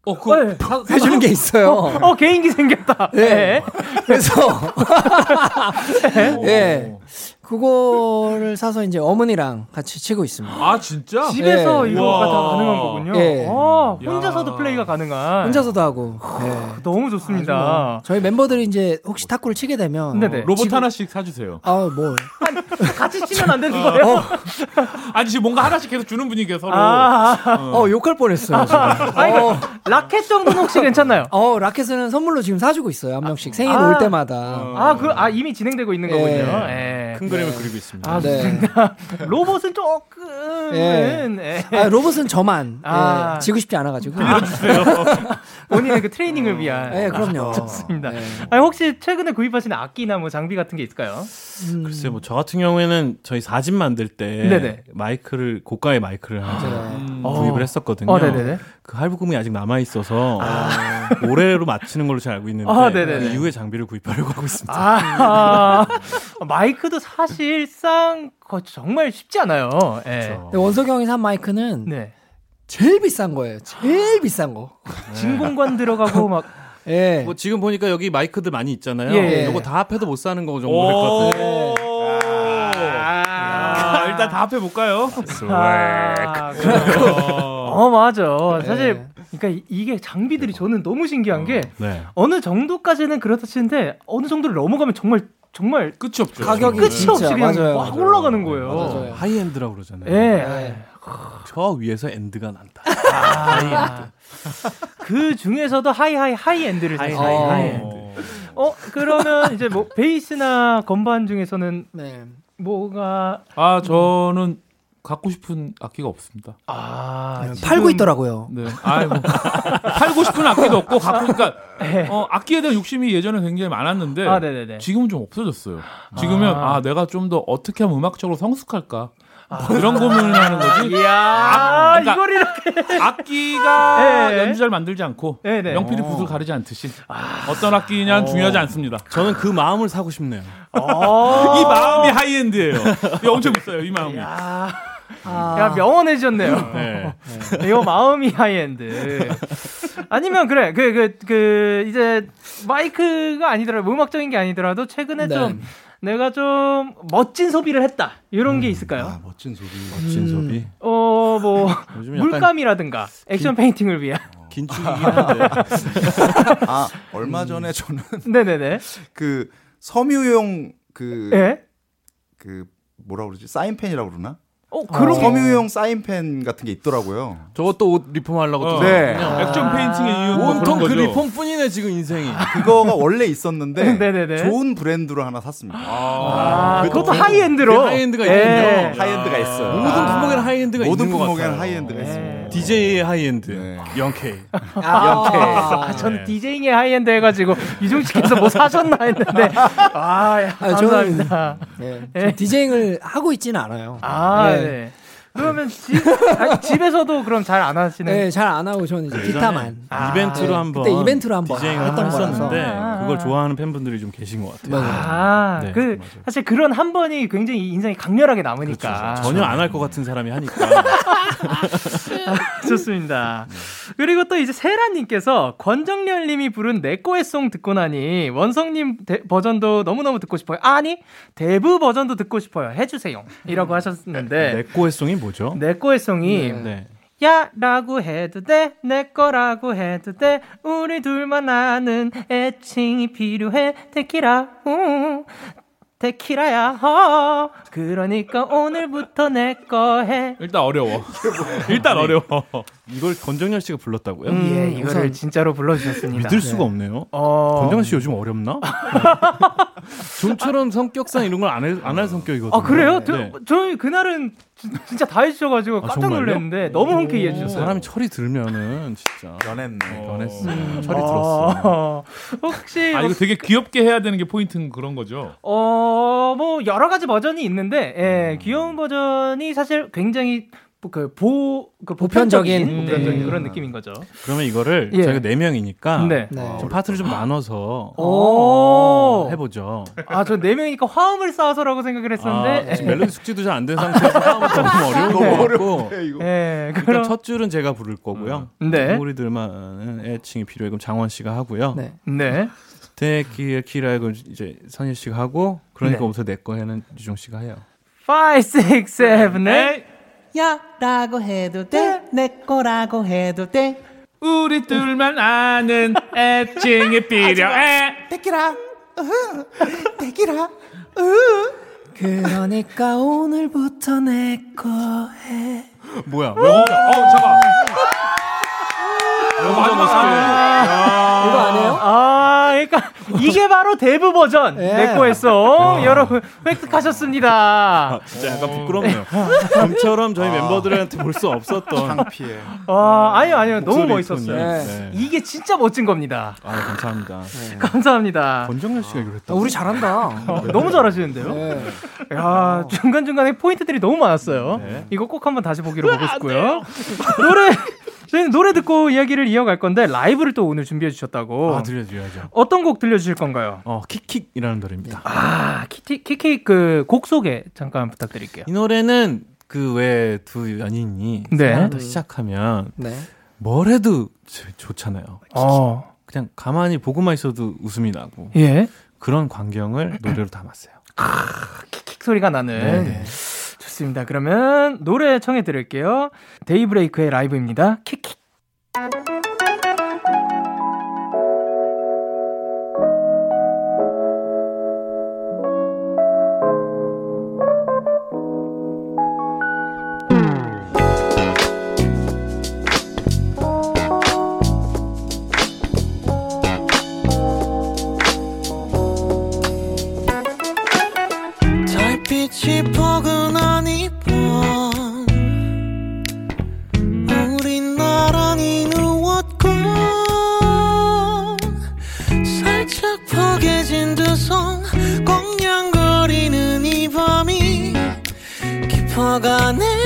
어, 그 네. 해주는 게 있어요. 어, 개인기 생겼다. 네. 네. 그래서 예. 네. 그거를 사서 이제 어머니랑 같이 치고 있습니다. 아 진짜? 집에서 예. 이거가 다 가능한 거군요. 예. 아, 혼자서도 야. 플레이가 가능한. 혼자서도 하고. 예. 너무 좋습니다. 뭐 저희 멤버들이 이제 혹시 탁구를 치게 되면 네네. 로봇 지금... 하나씩 사주세요. 아 뭐. 같이 치면 안 되는 거예요? 어. 아니 지금 뭔가 하나씩 계속 주는 분위기에 서로. 아, 어. 어 욕할 뻔했어요. 지금. 아니, 어. 라켓 정도는 혹시 괜찮나요? 어 라켓은 선물로 지금 사주고 있어요 한 명씩 생일 아. 올 때마다. 아그아 아, 이미 진행되고 있는 거군요. 예. 큰 그림을 그리고 있습니다. 아, 네. 로봇은 조금. 예. 네. 아, 로봇은 저만 아. 예, 지고 싶지 않아가지고. 빌려주세요. 본인의 그 트레이닝을 어. 위한. 네, 그럼요. 좋습니다. 네. 아니, 혹시 최근에 구입하신 악기나 뭐 장비 같은 게 있을까요? 음. 글쎄, 뭐저 같은 경우에는 저희 사진 만들 때 네네. 마이크를 고가의 마이크를 하나 음. 구입을 했었거든요. 어, 그 할부금이 아직 남아 있어서 아. 올해로 마치는 걸로 잘 알고 있는데 아, 그 이후에 장비를 구입하려고 하고 있습니다. 아, 마이크도 사실상 정말 쉽지 않아요. 네. 그렇죠. 원석이 형이 산 마이크는 네. 제일 비싼 거예요. 제일 비싼 거. 진공관 들어가고 막. 예. 뭐 지금 보니까 여기 마이크들 많이 있잖아요. 예. 이거 다 합해도 못 사는 거 정도 될것 같아요. 아, 일단 다 합해 볼까요? 아, 어 맞아. 사실 그러니까 이게 장비들이 저는 너무 신기한 게 어, 네. 어느 정도까지는 그렇다 치는데 어느 정도를 넘어가면 정말 정말 끝이 없죠. 가격이 끝이 없이 그냥 맞아요, 막 맞아요. 올라가는 거예요. 맞아요. high-end라고 그러잖아요. 예. 네. 저 위에서 end가 난다. 아, 하이엔드. 그 중에서도 high high high-end를 high, high, high-end. 어 그러면 이제 뭐 베이스나 건반 중에서는 네. 뭐가 아 저는 갖고 싶은 악기가 없습니다. 아, 네, 지금... 팔고 있더라고요. 네. 아, 뭐, 팔고 싶은 악기도 없고 갖고 그러니까 네. 어, 악기에 대한 욕심이 예전에 굉장히 많았는데 아, 지금은 좀 없어졌어요. 지금은 아, 아 내가 좀 더 어떻게 하면 음악적으로 성숙할까? 아. 이런 고민을 하는 거지. 이야, 아, 그러니까 이걸 이렇게 악기가 네. 연주자를 만들지 않고 네, 네. 명필이 붓을 가리지 않듯이 아. 어떤 악기냐는 어. 중요하지 않습니다. 저는 그 마음을 사고 싶네요. 이 마음이 high-end예요. 엄청 비싸요, 이 마음이. 아. 야 명언해 주셨네요. 네. 네. 이거 마음이 하이엔드. 아니면 그래 그 그그 그, 그 이제 마이크가 아니더라도 음악적인 게 아니더라도 최근에 네. 좀 내가 좀 멋진 소비를 했다 이런 음, 게 있을까요? 아, 멋진 소비, 멋진 음, 소비. 어 뭐 물감이라든가 액션 긴, 페인팅을 위한 어, 긴축이긴 한데. 아 얼마 전에 저는 네네네 그 섬유용 그 네? 그 뭐라 그러지 사인펜이라고 그러나? 어, 그런 섬유용 사인펜 같은 게 있더라고요. 저것도 옷 리폼하려고 어. 네. 액션 페인팅의 이유 온통 그 리폼뿐이네 지금 인생이. 그거가 원래 있었는데 네네네. 좋은 브랜드로 하나 샀습니다. 아, 아 그것도 high-end로. high-end가 네. 있군요. high-end가 있어요. 모든 품목에는 high-end가 모든 있는 품목에는 high-end가 있습니다. DJ의 high-end. 네. 영케이. 아, 영케이. 아, 전 DJ의 high-end 해가지고 이종식께서 뭐 사셨나 했는데 아, 야, 아 감사합니다. 저는 네. 네. DJing을 하고 있지는 않아요. 아, 네. 네. 그러면 집, 아, 집에서도 그럼 잘 안 하시는? 네, 잘 안 하고 저는 이제 기타만. 아, 이벤트로 네. 한번 그때 이벤트로 한번 했던 했었는데 아, 그걸 좋아하는 팬분들이 좀 계신 것 같아요. 아, 네, 그 맞아요. 사실 그런 한 번이 굉장히 인상이 강렬하게 남으니까 그렇죠. 전혀 안 할 것 같은 사람이 하니까. 아, 좋습니다. 그리고 또 이제 세라님께서 권정열님이 부른 내꺼의 송 듣고 나니 원성님 대, 버전도 너무 너무 듣고 싶어요. 아니 대부 버전도 듣고 싶어요. 해주세요. 이라고 하셨는데 내꺼의 송이 뭐 죠? 내꺼의 송이 네. 네. 야라고 해도 돼, 내 거라고 해도 돼, 우리 둘만 아는 애칭이 필요해, 데키라, 우. 데키라야 허 그러니까 오늘부터 내 거 해 일단 어려워 일단 어려워 이걸 권정열 씨가 불렀다고요? 음, 예 이거를 우선... 진짜로 불러주셨습니다 믿을 수가 네. 없네요 어... 권정열 씨 요즘 어렵나? 좀처럼 성격상 이런 걸 안 할 안할 성격이거든요 아 그래요? 네. 저, 저희 그날은 진짜 다 해주셔가지고 아, 깜짝 놀랐는데 너무 흔쾌히 해주셨어요. 사람이 철이 들면은 진짜. 변했네. 변했어 음. 철이 들었어 혹시 아 이거 되게 귀엽게 해야 되는 게 포인트는 그런 거죠? 어 어, 뭐 여러 가지 버전이 있는데 예, 음. 귀여운 버전이 사실 굉장히 그 보, 그 보편적인, 보편적인, 보편적인 네. 그런 느낌인 거죠. 그러면 이거를 예. 저희가 네 명이니까 네. 좀 파트를 좀 나눠서 오~ 해보죠. 아, 저 네 명이니까 화음을 쌓아서라고 생각을 했었는데 아, 지금 멜로디 숙지도 잘 안 된 상태에서 화음은 너무 어려운 거 같고. 네, 일단 첫 줄은 제가 부를 거고요. 네. 우리들만은 애칭이 필요해 그럼 장원 씨가 하고요. 네. 네. 데키라 키라고 이제 선희 씨가 하고 그러니까 네. 부터내 거에는 유정 씨가 해요. 5 6 7 8 야라고 해도 돼. 내 거라고 해도 돼. 우리 둘만 아는 애칭이 필요해. 데키라. 데키라. 그러니까 오늘부터 내 거 해. 뭐야? 왜 혼자? 어, 잠깐. 마지막 아, 이거 아니에요? 아, 그러니까 이게 바로 대부 버전 네. 내거 했어. 여러분 획득하셨습니다. 아, 진짜 약간 부끄럽네요. 좀처럼 저희 아. 멤버들한테 볼 수 없었던 창피해. 아, 아니요, 아니요. 너무 멋있었어요. 네. 네. 이게 진짜 멋진 겁니다. 아, 감사합니다. 네. 감사합니다. 권정열 씨가 이걸 했다. 우리 잘한다. 너무 잘하시는데요? 네. 야, 중간 중간에 포인트들이 너무 많았어요. 네. 이거 꼭 한번 다시 보기로 보고 싶고요. 노래 저희는 노래 듣고 이야기를 이어갈 건데 라이브를 또 오늘 준비해 주셨다고. 아 들려드려야죠. 어떤 곡 들려주실 건가요? 어 킥킥이라는 노래입니다. 아 킥킥 킥킥 그곡 소개 잠깐 부탁드릴게요. 이 노래는 그왜두 연인이 네. 시작하면 네. 뭘 해도 좋잖아요. 어. 그냥 가만히 보고만 있어도 웃음이 나고. 예. 그런 광경을 노래로 담았어요. 아, 킥킥 소리가 나는. 네네. 네. 좋습니다. 그러면 노래 청해 드릴게요. 데이브레이크의 라이브입니다. 킥킥. গানে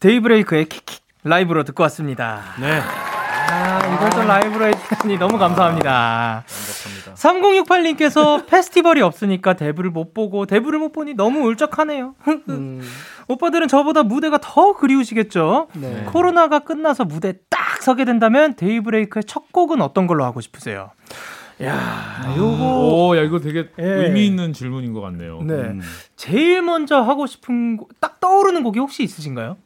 데이브레이크의 킥킥 라이브로 듣고 왔습니다. 네. 아, 이걸 또 라이브로 해주시니 너무 감사합니다. 반갑습니다. 3068님께서 페스티벌이 없으니까 데브를 못 보고 데브를 못 보니 너무 울적하네요. 음. 오빠들은 저보다 무대가 더 그리우시겠죠? 네. 코로나가 끝나서 무대 딱 서게 된다면 데이브레이크의 첫 곡은 어떤 걸로 하고 싶으세요? 야, 아, 요거 오, 야 이거 되게 예. 의미 있는 질문인 것 같네요. 네. 음. 제일 먼저 하고 싶은 딱 떠오르는 곡이 혹시 있으신가요?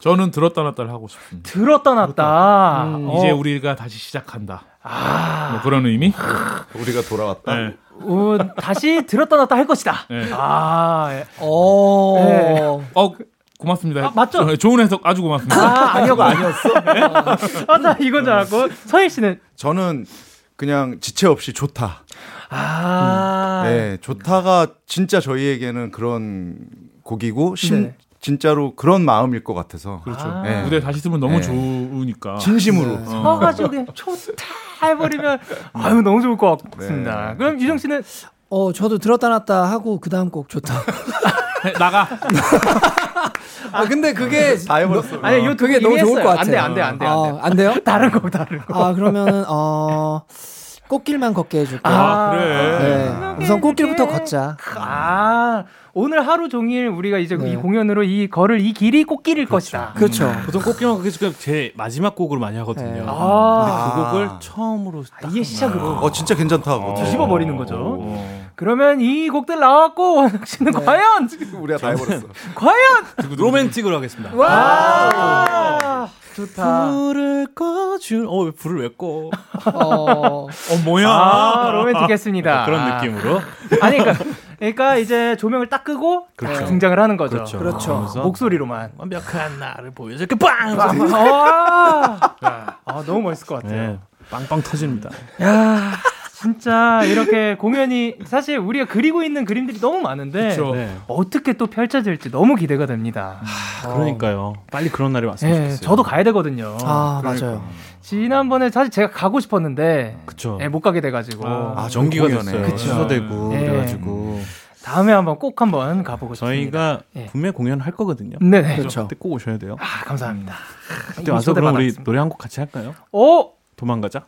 저는 들었다 놨다를 하고 싶습니다. 들었다 놨다. 음. 이제 어. 우리가 다시 시작한다. 아. 뭐 그런 의미? 우리가 돌아왔다. 네. 어, 다시 들었다 놨다 할 것이다. 네. 아, 예. 어. 네. 어, 고맙습니다. 아, 맞죠? 네, 좋은 해석 아주 고맙습니다. 아, 아니요가 아니었어? 아, 나 이건 줄 알고. 서일 씨는? 저는 그냥 지체 없이 좋다. 아. 음. 네, 좋다가 진짜 저희에게는 그런 곡이고, 심, 네. 진짜로 그런 마음일 것 같아서. 그렇죠. 아. 네. 무대 다시 쓰면 너무 네. 좋으니까. 진심으로. 네. 서가지고 그냥 좋다 해버리면 아유 너무 좋을 것 같습니다. 네. 그럼 유정 씨는 어 저도 들었다 놨다 하고 그 다음 곡 좋다. 나가. 아 근데 그게 다 해버렸어. 아니 요 그게 너무 좋을 것 같아요. 안돼 안돼 안돼 안, 안 돼요? 다른 곡 다른 곡. 아 그러면은 어. 꽃길만 걷게 해줄게. 아, 그래. 네. 우선 꽃길부터 걷자. 아, 오늘 하루 종일 우리가 이제 네. 이 공연으로 이 걸을 이 길이 꽃길일 그렇죠. 것이다. 그렇죠. 음. 보통 꽃길만 걷게 해줄게 제 마지막 곡으로 많이 하거든요. 네. 아. 근데 그 곡을 처음으로 아, 이게 시작으로. 어, 진짜 괜찮다. 어. 뒤집어 버리는 거죠. 오. 그러면 이 곡들 나왔고 원혁 씨는 네. 과연 우리가 다 해버렸어. 과연 로맨틱으로 하겠습니다. 와. 좋다. 불을 꺼줄. 어, 왜 불을 왜 꺼? 어, 어 뭐야? 아, 로맨틱했습니다. 그런 느낌으로. 아니, 그러니까, 그러니까 이제 조명을 딱 끄고 그렇죠. 등장을 하는 거죠. 그렇죠. 그렇죠. 목소리로만. 완벽한 나를 보여줘. 이렇게 빵! 아, 아, 너무 멋있을 것 같아요. 네, 빵빵 터집니다. 야. 진짜 이렇게 공연이 사실 우리가 그리고 있는 그림들이 너무 많은데 네. 어떻게 또 펼쳐질지 너무 기대가 됩니다. 하, 그러니까요. 어. 빨리 그런 날이 왔으면 네, 좋겠어요. 저도 가야 되거든요. 아 그러니까. 맞아요. 지난번에 사실 제가 가고 싶었는데 그쵸. 네, 못 가게 돼가지고 아, 정기가 됐어요. 그쵸. 취소되고 네. 그래가지고 다음에 한번 꼭 한번 가보고 싶습니다. 저희가 네. 분명 공연 할 거거든요. 네, 그렇죠. 그때 꼭 오셔야 돼요. 아 감사합니다. 그때 와서 그럼 우리 노래 한 곡 같이 할까요? 오 도망가자.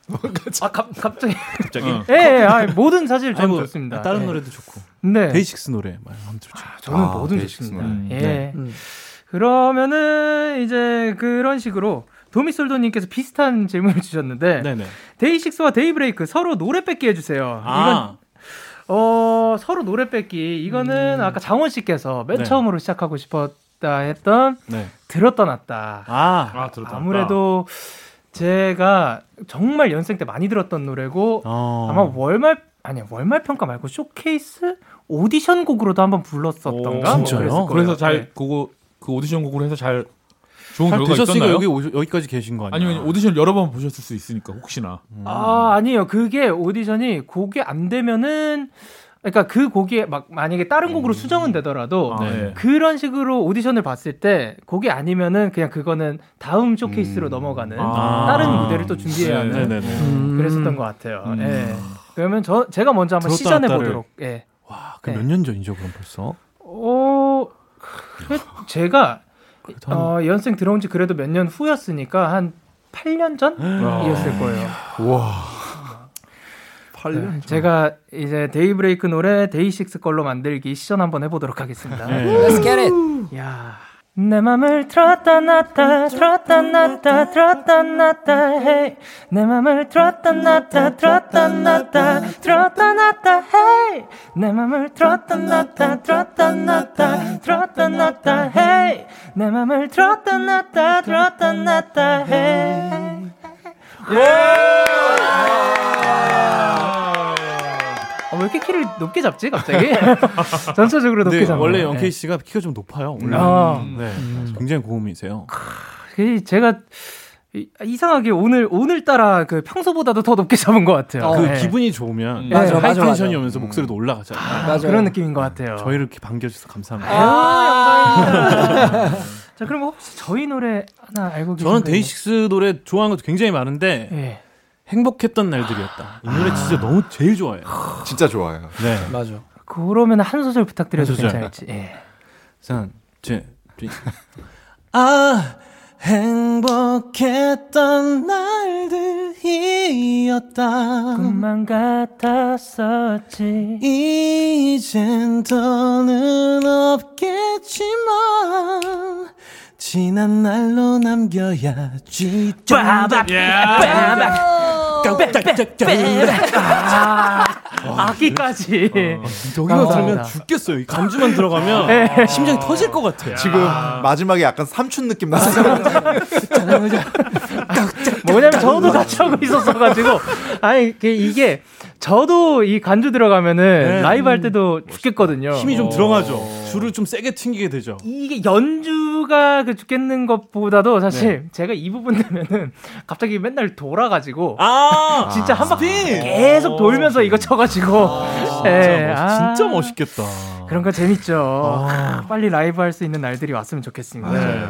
아 갑, 갑자기. 갑자기. 어. 예, 예, 아, 뭐든 사실 저는 뭐, 좋습니다. 다른 네. 노래도 좋고. 네. 데이식스 노래 한번 들죠. 아, 저는 아, 뭐든 좋습니다. 음, 예. 네. 음. 그러면은 이제 그런 식으로 도미솔도님께서 비슷한 질문을 주셨는데 네네. 데이식스와 데이브레이크 서로 노래 뺏기 해주세요. 아. 이건 어 서로 노래 뺏기 이거는 음. 아까 장원 씨께서 맨 네. 처음으로 시작하고 싶었다 했던 네. 들었다 놨다. 아, 아 들었다 아무래도 놨다. 제가 정말 연생 때 많이 들었던 노래고 어. 아마 월말 아니 월말 평가 말고 쇼케이스 오디션 곡으로도 한번 불렀었던가. 오, 진짜요? 뭐 그래서 잘 네. 그거 그 오디션 곡으로 해서 잘 좋은 결과가 있었나요? 여기 오, 여기까지 계신 거 아니에요? 아니면 오디션 여러 번 보셨을 수 있으니까 혹시나. 음. 아 아니에요. 그게 오디션이 곡이 안 되면은 그러니까 그 곡이 막 만약에 다른 곡으로 음. 수정은 되더라도 아, 네. 그런 식으로 오디션을 봤을 때 곡이 아니면은 그냥 그거는 다음 쇼케이스로 음. 넘어가는 아. 다른 무대를 또 준비해야 하는 네, 네, 네. 음. 그랬었던 것 같아요. 음. 예. 그러면 저 제가 먼저 한번 시전해 보도록. 예. 와, 그 몇년 네. 전이죠, 그럼 벌써? 어, 그 제가 어, 연생 들어온 지 그래도 몇 년 후였으니까 한 8년 전이었을 거예요. 와. 8년 네, 제가 이제 데이브레이크 노래 데이식스 걸로 만들기 시전 한번 해보도록 하겠습니다. 네. Let's get it. 야. 내 맘을 들었다 놨다 들었다 놨다 들었다 놨다 hey 내 맘을 들었다 놨다 들었다 놨다 들었다 놨다 헤이 내 맘을 들었다 놨다 들었다 놨다 들었다 놨다 헤이 내 맘을 들었다 놨다 들었다 놨다 헤이 어, 이렇게 키를 높게 잡지 갑자기? 전체적으로 높게 잡는. 원래 영케이 씨가 네. 키가 좀 높아요. 원래. 아, 네, 음. 굉장히 고음이세요. 제가 이상하게 오늘 오늘 따라 그 평소보다도 더 높게 잡은 것 같아요. 그 네. 기분이 좋으면 네. 맞아, high tension이 오면서 음. 목소리도 올라가잖아요. 아, 맞아. 그런 느낌인 것 같아요. 저희를 이렇게 반겨주셔서 감사합니다. 아, 자, 그럼 혹시 저희 노래 하나 알고 계신가요? 저는 데이식스 노래 좋아하는 것도 굉장히 많은데 네. 행복했던 날들이었다. 이 노래 진짜 너무 제일 좋아해요. 진짜 좋아요. 네. 맞아. 그러면 한 소절 부탁드려도 한 소절. 괜찮을지. 예. 산, 제, 아, 행복했던 날들이었다. 꿈만 같았었지. 이젠 더는 없겠지만. 지난 날로 남겨야지. 빠박, 빠박, 아, 아기까지. 여기서 들면 죽겠어요. 간주만 들어가면 네. 심장이 터질 것 같아요. 지금 마지막에 약간 삼춘 느낌 나서. 뭐냐면 저도 같이 하고 있었어가지고 아니 이게 저도 이 간주 들어가면은 네. 라이브 할 때도 죽겠거든요. 힘이 좀 들어가죠. 줄을 좀 세게 튕기게 되죠. 이게 연주가 그 죽겠는 것보다도 사실 네. 제가 이 부분 되면은 갑자기 맨날 돌아가지고 아~ 진짜 한 바퀴 계속 돌면서 이거 쳐가지고 아, 네. 진짜, 진짜 멋있 겠다. 그런 거 재밌죠. 아. 빨리 라이브 할 수 있는 날들이 왔으면 좋겠습니다. 네.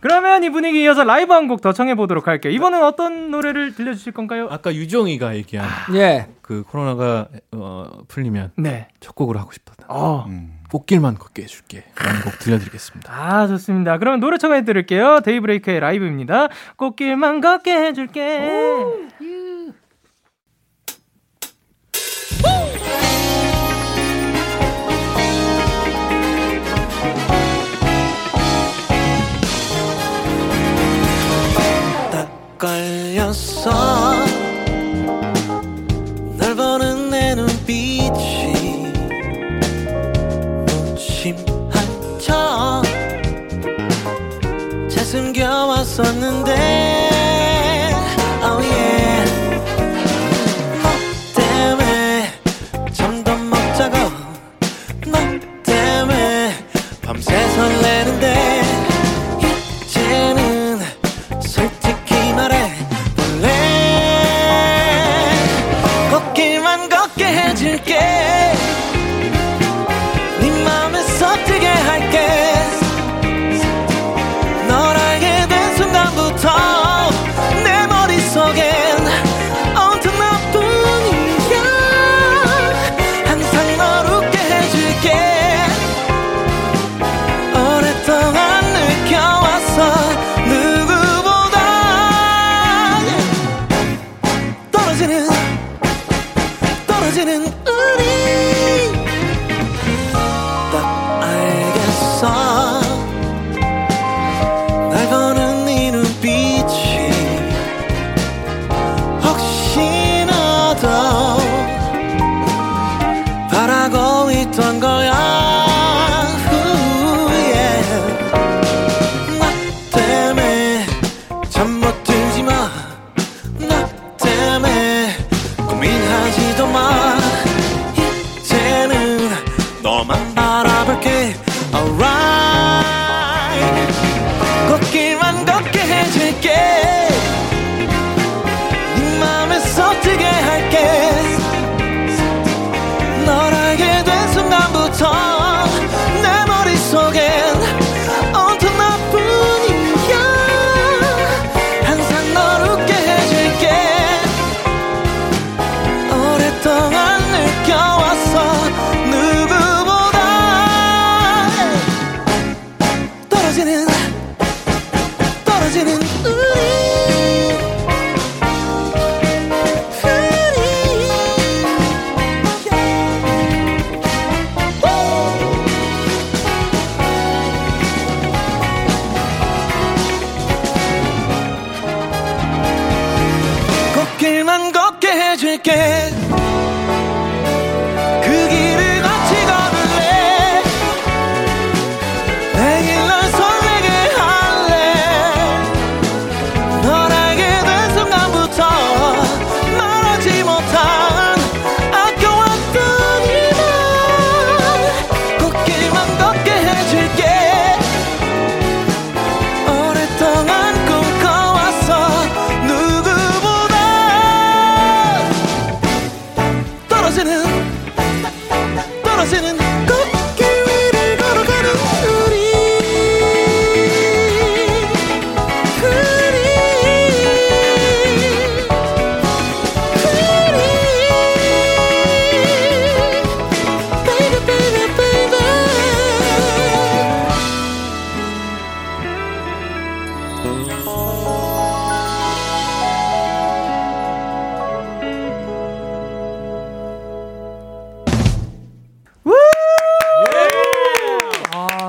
그러면 이 분위기 이어서 라이브 한 곡 더 청해 보도록 할게요. 이번엔 어떤 노래를 들려주실 건가요? 아까 유정이가 얘기한 아, 예. 그 코로나가 어, 풀리면 네. 첫 곡으로 하고 싶다. 어. 음, 꽃길만 걷게 해줄게. 라는 곡 들려드리겠습니다. 아 좋습니다. 그러면 노래 청해 드릴게요. 데이브레이크의 라이브입니다. 꽃길만 걷게 해줄게. 오. 걸렸어 숨겨왔었는데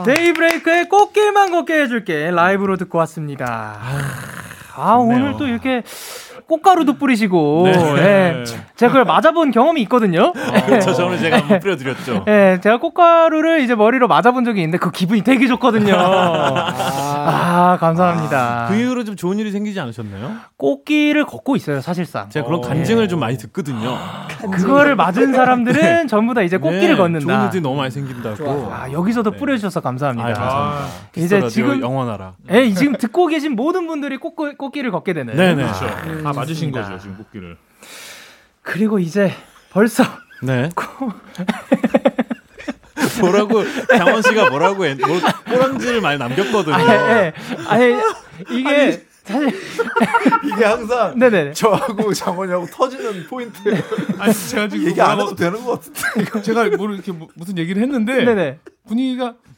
데이브레이크의 꽃길만 걷게 해줄게 라이브로 듣고 왔습니다. 아, 오늘 또 이렇게 꽃가루도 뿌리시고 네. 네. 제가 그걸 맞아본 경험이 있거든요. 아, 그렇죠. 저는 제가 한번 뿌려드렸죠. 네, 제가 꽃가루를 이제 머리로 맞아본 적이 있는데 그 기분이 되게 좋거든요. 아, 아 감사합니다. 아, 그 이후로 좀 좋은 일이 생기지 않으셨나요? 꽃길을 걷고 있어요, 사실상. 제가 그런 간증을 좀 많이 듣거든요. 그거를 맞은 사람들은 네. 전부 다 이제 꽃길을 네, 걷는다. 좋은 일들이 너무 많이 생긴다고. 아, 여기서도 네. 뿌려주셔서 감사합니다. 아, 감사합니다. 이제 지금 영원하라. 예, 지금 듣고 계신 모든 분들이 꽃, 꽃길을 걷게 되네요. 네네. 그렇죠. 음, 다 맞으신 거죠, 지금 꽃길을. 그리고 이제 벌써 네. 뭐라고 장원 씨가 뭐라고 뭐, 꼬랑지를 많이 남겼거든요. 아니, 네. 아니 이게 아니, 사실 이게 항상 네네 저하고 장원이하고 터지는 포인트. 아니 제가 지금 얘기 안 해도 되는 것 같은데. 제가 뭐 이렇게 무슨 얘기를 했는데 네네. 분위기가 어?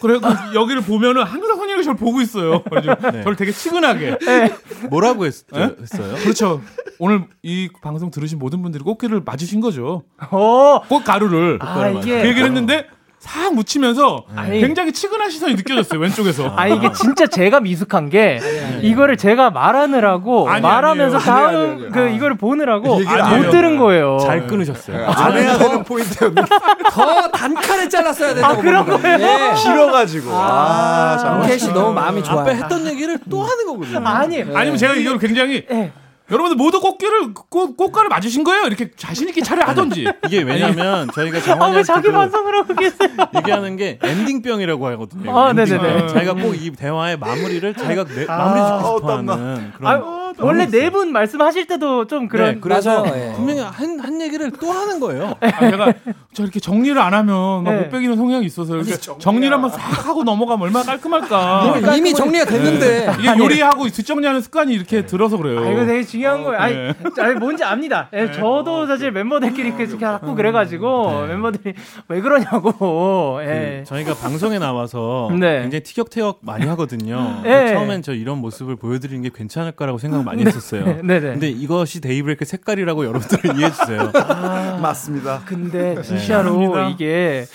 그래 그 여기를 보면은 항상 선영이 저를 보고 있어요. 그래서 네. 저를 되게 치근하게. 네. 뭐라고 했, 네? 어요 그렇죠. 오늘 이 방송 들으신 모든 분들이 꽃길을 맞으신 거죠. 어. 꽃 가루를. 아, 이게 그 얘기를 했는데 싹 묻히면서 아니, 굉장히 치근한 시선이 느껴졌어요 왼쪽에서. 아 이게 진짜 제가 미숙한 게 아니, 이거를 제가 말하느라고 아니, 말하면서 다음 그 이거를 보느라고 못 들은 거예요. 잘 끊으셨어요. 안 해야 되는 포인트였는데 더 단칼에 잘랐어야 된다고. 아 그런 거예요. 네. 길어가지고. 아, 아 캐시 너무 마음이 좋아요. 앞에 했던 얘기를 또 하는 거거든요. 아니 네. 아니면 제가 이걸 굉장히 네. 여러분들 모두 꽃길을 꽃, 꽃가를 맞으신 거예요? 이렇게 자신 있게 차려 하던지. 이게 왜냐면 저희가 장원이 아, 자기 반성을 하고 계세요. 얘기하는 게 엔딩병이라고 하거든요. 아, 네네네. 자기가 꼭 이 대화의 마무리를 자기가 내, 아, 마무리 짓고 싶어하는 그런. 아, 원래 네 분 말씀하실 때도 좀 그런. 네, 그래서 네. 분명히 한, 한 얘기를 또 하는 거예요. 아, 제가 저 이렇게 정리를 안 하면 네. 못 빼기는 성향이 있어서 이렇게 정리를 한번 싹 하고 넘어가면 얼마나 깔끔할까. 뭐, 이미 정리가 됐는데. 네. 이게 요리하고 뒷정리하는 습관이 이렇게 들어서 그래요. 아, 이거 되게 중요한 거예요. 아니, 아니 뭔지 압니다. 예, 네. 저도 사실 멤버들끼리 이렇게 자꾸 그래가지고 네. 멤버들이 왜 그러냐고. 예. 그 저희가 방송에 나와서 네. 굉장히 티격태격 많이 하거든요. 네. 처음엔 저 이런 모습을 보여드리는 게 괜찮을 까라고 생각 많이 네. 했었어요. 네 네. 근데 이것이 데이브레이크 색깔이라고 여러분들은 이해해 주세요. 아, 맞습니다. 근데 진짜로 이게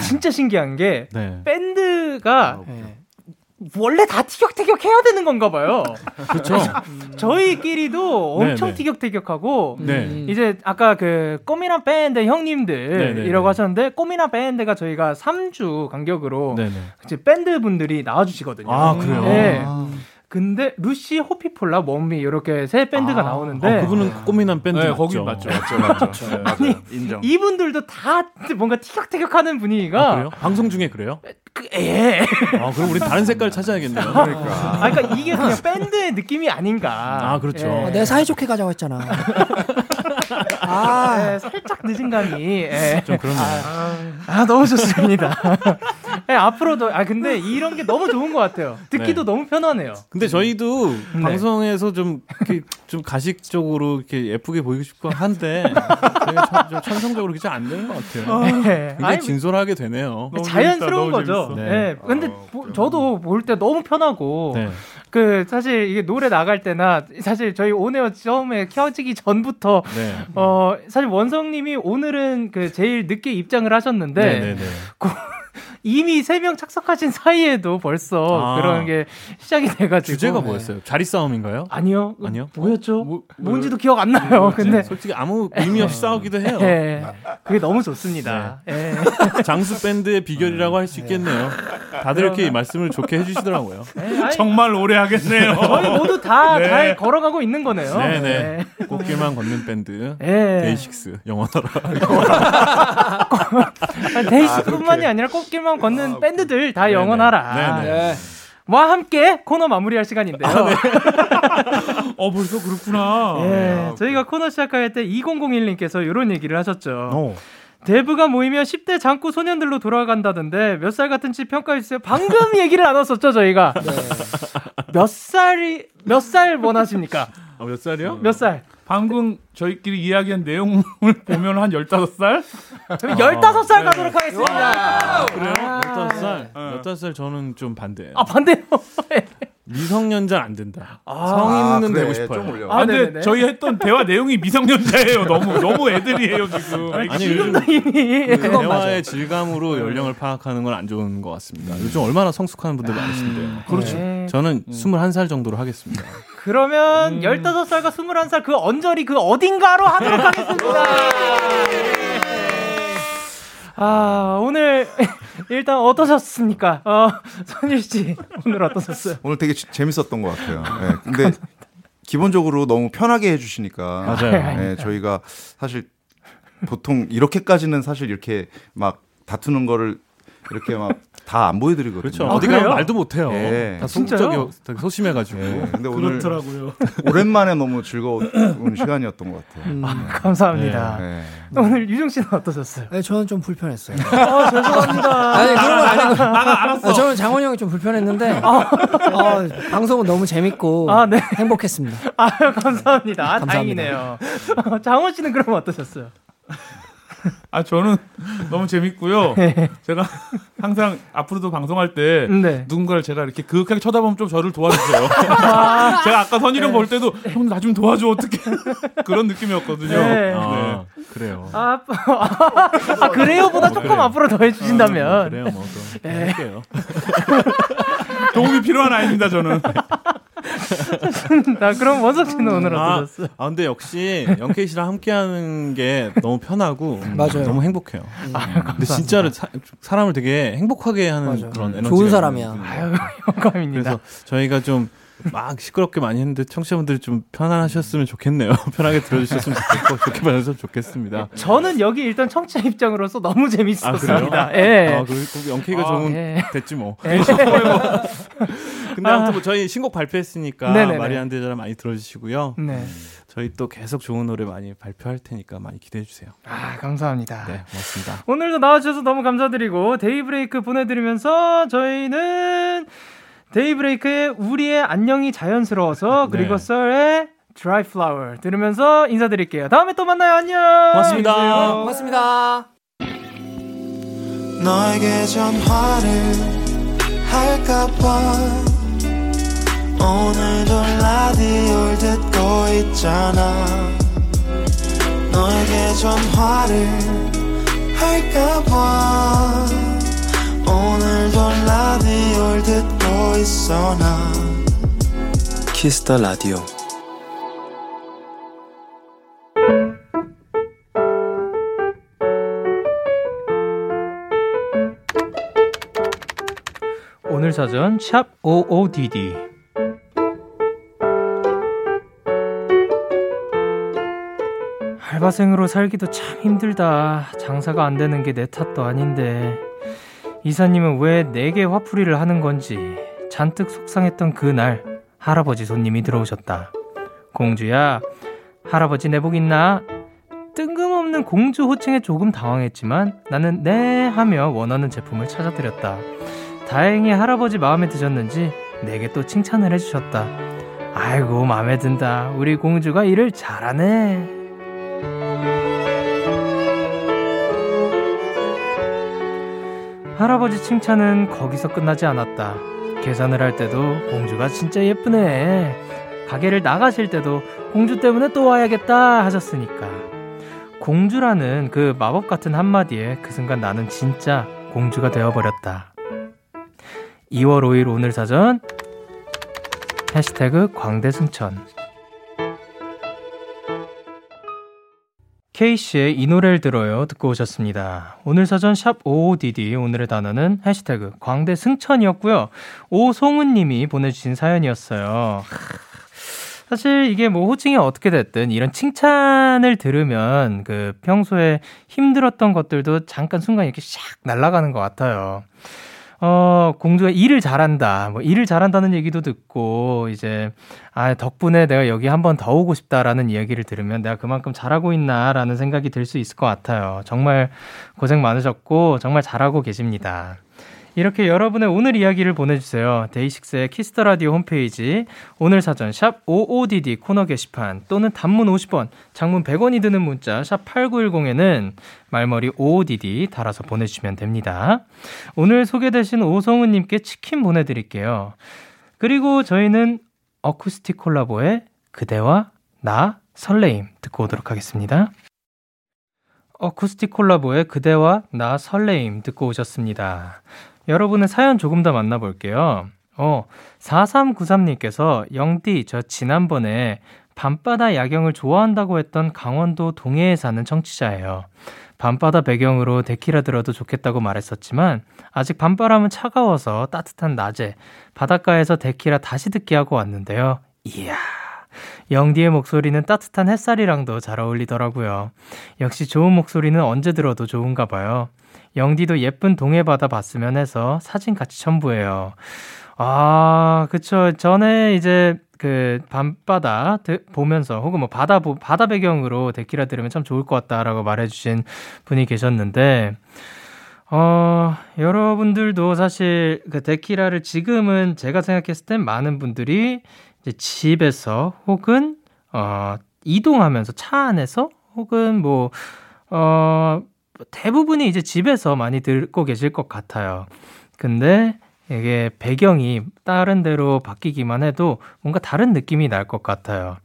진짜 신기한 게 밴드가 아, 원래 다 티격태격 해야 되는 건가 봐요. 그렇죠. 저희끼리도 엄청 네네. 티격태격하고 네. 이제 아까 그 꼬미나 밴드 형님들이라고 하셨는데 꼬미나 밴드가 저희가 3주 간격으로 네네. 이제 밴드 분들이 나와 주시거든요. 아, 그래요. 네. 아. 근데 루시, 호피폴라, 원미 이렇게 세 밴드가 아, 나오는데 아, 그분은 꼬미난 밴드 네, 거기 맞죠, 맞죠, 맞죠. 맞죠. 네, 아니 인정. 이분들도 다 뭔가 티격태격하는 분위기가 아, 그래요? 방송 중에 그래요? 그, 예. 아 그럼 우리 다른 색깔 찾아야겠네요. 그러니까. 아 그러니까 이게 그냥 밴드의 느낌이 아닌가. 아 그렇죠. 예. 아, 내가 사이좋게 가자고 했잖아. 아, 네, 살짝 늦은 감이. 예. 좀 그렇네요. 아, 아 너무 좋습니다. 네, 앞으로도 아 근데 이런 게 너무 좋은 것 같아요. 듣기도 네. 너무 편하네요. 근데 저희도 네. 방송에서 좀, 이렇게 좀 가식적으로 이렇게 예쁘게 보이고 싶고 한데 좀 천성적으로 그렇게 안 되는 것 같아요. 어, 네. 굉장히 진솔하게 되네요. 자연스러운 거죠. 네. 네. 근데 어, 보, 저도 볼 때 너무 편하고 네. 그 사실 이게 노래 나갈 때나 사실 저희 오네어 처음에 켜지기 전부터 네. 어 사실 원성님이 오늘은 그 제일 늦게 입장을 하셨는데 네, 네, 네. 그 이미 세 명 착석하신 사이에도 벌써 아. 그런 게 시작이 돼가지고 주제가 뭐였어요? 자리 싸움인가요? 아니요. 아니요. 뭐였죠? 뭐, 뭔지도 기억 안 나요. 근데 솔직히 아무 의미 없이 싸우기도 해요. 네. 그게 너무 좋습니다. 네. 네. 장수 밴드의 비결이라고 할 수 있겠네요. 다들 이렇게 말씀을 좋게 해주시더라고요. 네, 정말 오래 하겠네요. 저희 모두 다잘 네. 걸어가고 있는 거네요. 네네. 네. 꽃길만 걷는 밴드 데이식스 영원하라. 데이식스뿐만이 아, 아니라 꽃길만 걷는 아, 밴드들 다 영원하라. 네네. 와 함께 코너 마무리할 시간인데요. 아, 네. 어 벌써 그렇구나. 예, 저희가 코너 시작할 때 2001님께서 이런 얘기를 하셨죠. 오. 어. 대부가 모이면 10대 장구 소년들로 돌아간다던데 몇 살 같은지 평가해 주세요. 방금 얘기를 나눴었죠 저희가. 네. 몇 살이 몇 살 원하십니까? 어, 몇 살이요? 몇 살? 방금 저희끼리 이야기한 내용을 보면 한 15살? 저희 15살 아, 가도록 네. 하겠습니다. 그래요? 아~ 15살? 네. 15살 저는 좀 반대예요. 아, 반대요? 미성년자 안 된다. 아, 성인은 그래, 되고 싶어요. 아, 근데 네네네. 저희 했던 대화 내용이 미성년자예요. 너무 너무 애들이에요 지금. 아니, 요즘 그 대화의 맞아요. 질감으로 연령을 파악하는 건 안 좋은 것 같습니다. 요즘 얼마나 성숙한 분들 많으신데요. 아, 그렇죠. 네. 저는 음. 21살 정도로 하겠습니다. 그러면 음. 15살과 21살 그 언저리 그 어딘가로 하도록 하겠습니다. 아, 오늘 일단 어떠셨습니까? 어, 선일 씨, 오늘 어떠셨어요? 오늘 되게 지, 재밌었던 것 같아요. 네, 근데. 기본적으로 너무 편하게 해주시니까. 맞아요. 네, 저희가 사실 보통 이렇게까지는 사실 이렇게 막 다투는 거를 이렇게 막 다 안 보여드리거든요. 그렇죠. 아, 어디 가면 말도 못해요. 네. 다 소극적이 소심해가지고. 네. 근데 오늘 그렇더라고요. 오랜만에 너무 즐거운 시간이었던 것 같아요. 음, 아, 감사합니다. 네. 네. 오늘 유정 씨는 어떠셨어요? 네, 저는 좀 불편했어요. 아, 죄송합니다. 아니 그런 건 아니고. 나가 알았어. 저는 장원 형이 좀 불편했는데 아, 어, 방송은 너무 재밌고 아, 네. 행복했습니다. 아, 감사합니다. 감사합니다. 다행이네요. 장원 씨는 그럼 어떠셨어요? 아 저는 너무 재밌고요. 네. 제가 항상 앞으로도 방송할 때 네. 누군가를 제가 이렇게 그윽하게 쳐다보면 좀 저를 도와주세요. 아~ 제가 아까 선이령 네. 볼 때도 형 나 좀 도와줘 어떻게 그런 느낌이었거든요. 네. 아, 그래요. 아, 아 그래요보다 조금 그래요. 앞으로 더 해주신다면 아, 그래요 뭐또 네. 할게요. 도움이 필요한 아이입니다 저는. 자, 그럼 원석 씨는 오늘 아, 어떠셨어요? 아, 근데 역시 영케이 씨랑 함께하는 게 너무 편하고 맞아요. 너무 행복해요. 음. 아, 근데 진짜로 사, 람을 되게 행복하게 하는 맞아요. 그런 에너지 좋은 사람이야. 아유, 영감입니다. 그래서 저희가 좀 막 시끄럽게 많이 했는데 청취자분들이 좀 편안하셨으면 좋겠네요. 편하게 들어주셨으면 좋겠고 좋게 봐주셨으면 좋겠습니다. 저는 여기 일단 청취자 입장으로서 너무 재밌었습니다. 아, 예. 아, 그리고 영케이가 아, 좋은 예. 됐지 뭐. 예. 근데 아무튼 뭐 저희 신곡 발표했으니까 네네네. 말이 안 되잖아 많이 들어주시고요. 네. 저희 또 계속 좋은 노래 많이 발표할 테니까 많이 기대해 주세요. 아 감사합니다. 네 고맙습니다. 오늘도 나와주셔서 너무 감사드리고 데이브레이크 보내드리면서 저희는 데이브레이크의 우리의 안녕이 자연스러워서 네. 그리고 썰의 드라이 플라워 들으면서 인사드릴게요. 다음에 또 만나요. 안녕. 고맙습니다. 고맙습니다. 너에게 전화를 할까봐 오늘도 라디오를 듣고 있잖아 너에게 전화를 할까봐 오늘도 라디오를 듣고 있어 나 키스 더 라디오 오늘 사전 샵 55DD 알바생으로 살기도 참 힘들다. 장사가 안 되는 게 내 탓도 아닌데. 이사님은 왜 내게 화풀이를 하는 건지 잔뜩 속상했던 그날 할아버지 손님이 들어오셨다. 공주야, 할아버지 내복 있나? 뜬금없는 공주 호칭에 조금 당황했지만 나는 네 하며 원하는 제품을 찾아드렸다. 다행히 할아버지 마음에 드셨는지 내게 또 칭찬을 해주셨다. 아이고 마음에 든다. 우리 공주가 일을 잘하네. 할아버지 칭찬은 거기서 끝나지 않았다. 계산을 할 때도 공주가 진짜 예쁘네. 가게를 나가실 때도 공주 때문에 또 와야겠다 하셨으니까. 공주라는 그 마법 같은 한마디에 그 순간 나는 진짜 공주가 되어버렸다. 2월 5일 오늘 사전 해시태그 광대승천 K씨의 이 노래를 들어요 듣고 오셨습니다. 오늘 사전 샵 55DD 오늘의 단어는 해시태그 광대 승천이었고요. 오송은 님이 보내주신 사연이었어요. 사실 이게 뭐 호칭이 어떻게 됐든 이런 칭찬을 들으면 그 평소에 힘들었던 것들도 잠깐 순간 이렇게 샥 날아가는 것 같아요. 어, 공주가 일을 잘한다. 뭐 일을 잘한다는 얘기도 듣고 이제 아, 덕분에 내가 여기 한 번 더 오고 싶다라는 이야기를 들으면 내가 그만큼 잘하고 있나라는 생각이 들 수 있을 것 같아요. 정말 고생 많으셨고 정말 잘하고 계십니다. 이렇게 여러분의 오늘 이야기를 보내주세요. 데이식스의 키스 더 라디오 홈페이지 오늘 사전 샵 55DD 코너 게시판 또는 단문 50원, 장문 100원이 드는 문자 샵 8910에는 말머리 55DD 달아서 보내주시면 됩니다. 오늘 소개되신 오성우님께 치킨 보내드릴게요. 그리고 저희는 어쿠스틱 콜라보의 그대와 나 설레임 듣고 오도록 하겠습니다. 어쿠스틱 콜라보의 그대와 나 설레임 듣고 오셨습니다. 여러분의 사연 조금 더 만나볼게요. 어, 4393님께서 영디, 저 지난번에 밤바다 야경을 좋아한다고 했던 강원도 동해에 사는 청취자예요. 밤바다 배경으로 데키라 들어도 좋겠다고 말했었지만 아직 밤바람은 차가워서 따뜻한 낮에 바닷가에서 데키라 다시 듣게 하고 왔는데요. 이야. 영디의 목소리는 따뜻한 햇살이랑도 잘 어울리더라고요. 역시 좋은 목소리는 언제 들어도 좋은가 봐요. 영디도 예쁜 동해바다 봤으면 해서 사진 같이 첨부해요. 아, 그쵸. 전에 이제 그 밤바다 보면서 혹은 뭐 바다 바다 배경으로 데키라 들으면 참 좋을 것 같다라고 말해주신 분이 계셨는데 어 여러분들도 사실 그 데키라를 지금은 제가 생각했을 땐 많은 분들이 집에서 혹은 어 이동하면서 차 안에서 혹은 뭐 어 대부분이 이제 집에서 많이 듣고 계실 것 같아요. 근데 이게 배경이 다른 데로 바뀌기만 해도 뭔가 다른 느낌이 날 것 같아요.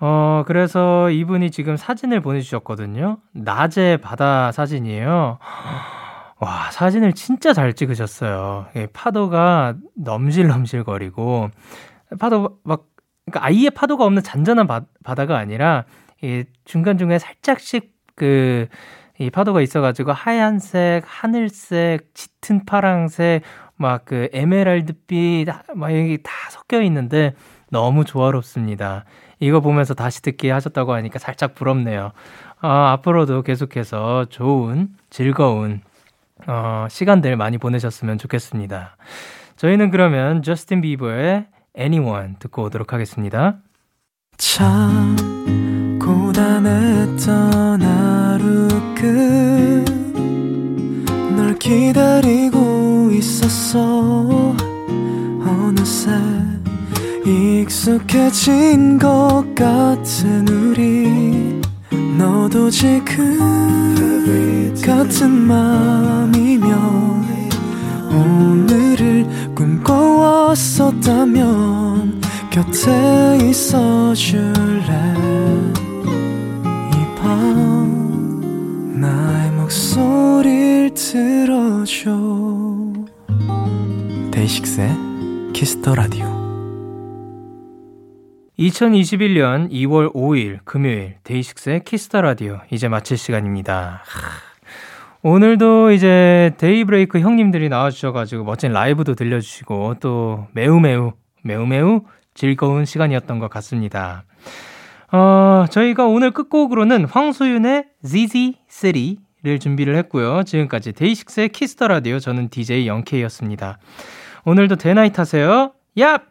어, 그래서 이분이 지금 사진을 보내주셨거든요. 낮에 바다 사진이에요. 와, 사진을 진짜 잘 찍으셨어요. 파도가 넘실넘실거리고, 파도 막, 그러니까 아예 파도가 없는 잔잔한 바, 바다가 아니라, 이 중간 중간에 살짝씩 그, 이 파도가 있어가지고 하얀색, 하늘색, 짙은 파랑색, 막 그 에메랄드빛 막 여기 다 섞여 있는데 너무 조화롭습니다. 이거 보면서 다시 듣기 하셨다고 하니까 살짝 부럽네요. 어, 앞으로도 계속해서 좋은 즐거운 어, 시간들 많이 보내셨으면 좋겠습니다. 저희는 그러면 저스틴 비버의 Anyone 듣고 오도록 하겠습니다. 참 고단했던 하루 끝널 기다리고 있었어. 어느새 익숙해진 것 같은 우리. 너도 지금 같은 맘이면 오늘을 꿈꿔왔었다면 곁에 있어 줄래? 이 밤 나의 목소리를 들어줘. 데이식스의 키스 더 라디오 2021년 2월 5일 금요일 데이식스의 키스 더 라디오 이제 마칠 시간입니다. 오늘도 이제 데이브레이크 형님들이 나와주셔가지고 멋진 라이브도 들려주시고 또 매우 매우 매우 매우 즐거운 시간이었던 것 같습니다. 어, 저희가 오늘 끝곡으로는 황소윤의 ZZ City를 준비를 했고요. 지금까지 데이식스의 키스 더 라디오 저는 DJ 영케이였습니다. 오늘도 데나잇 하세요. 얍!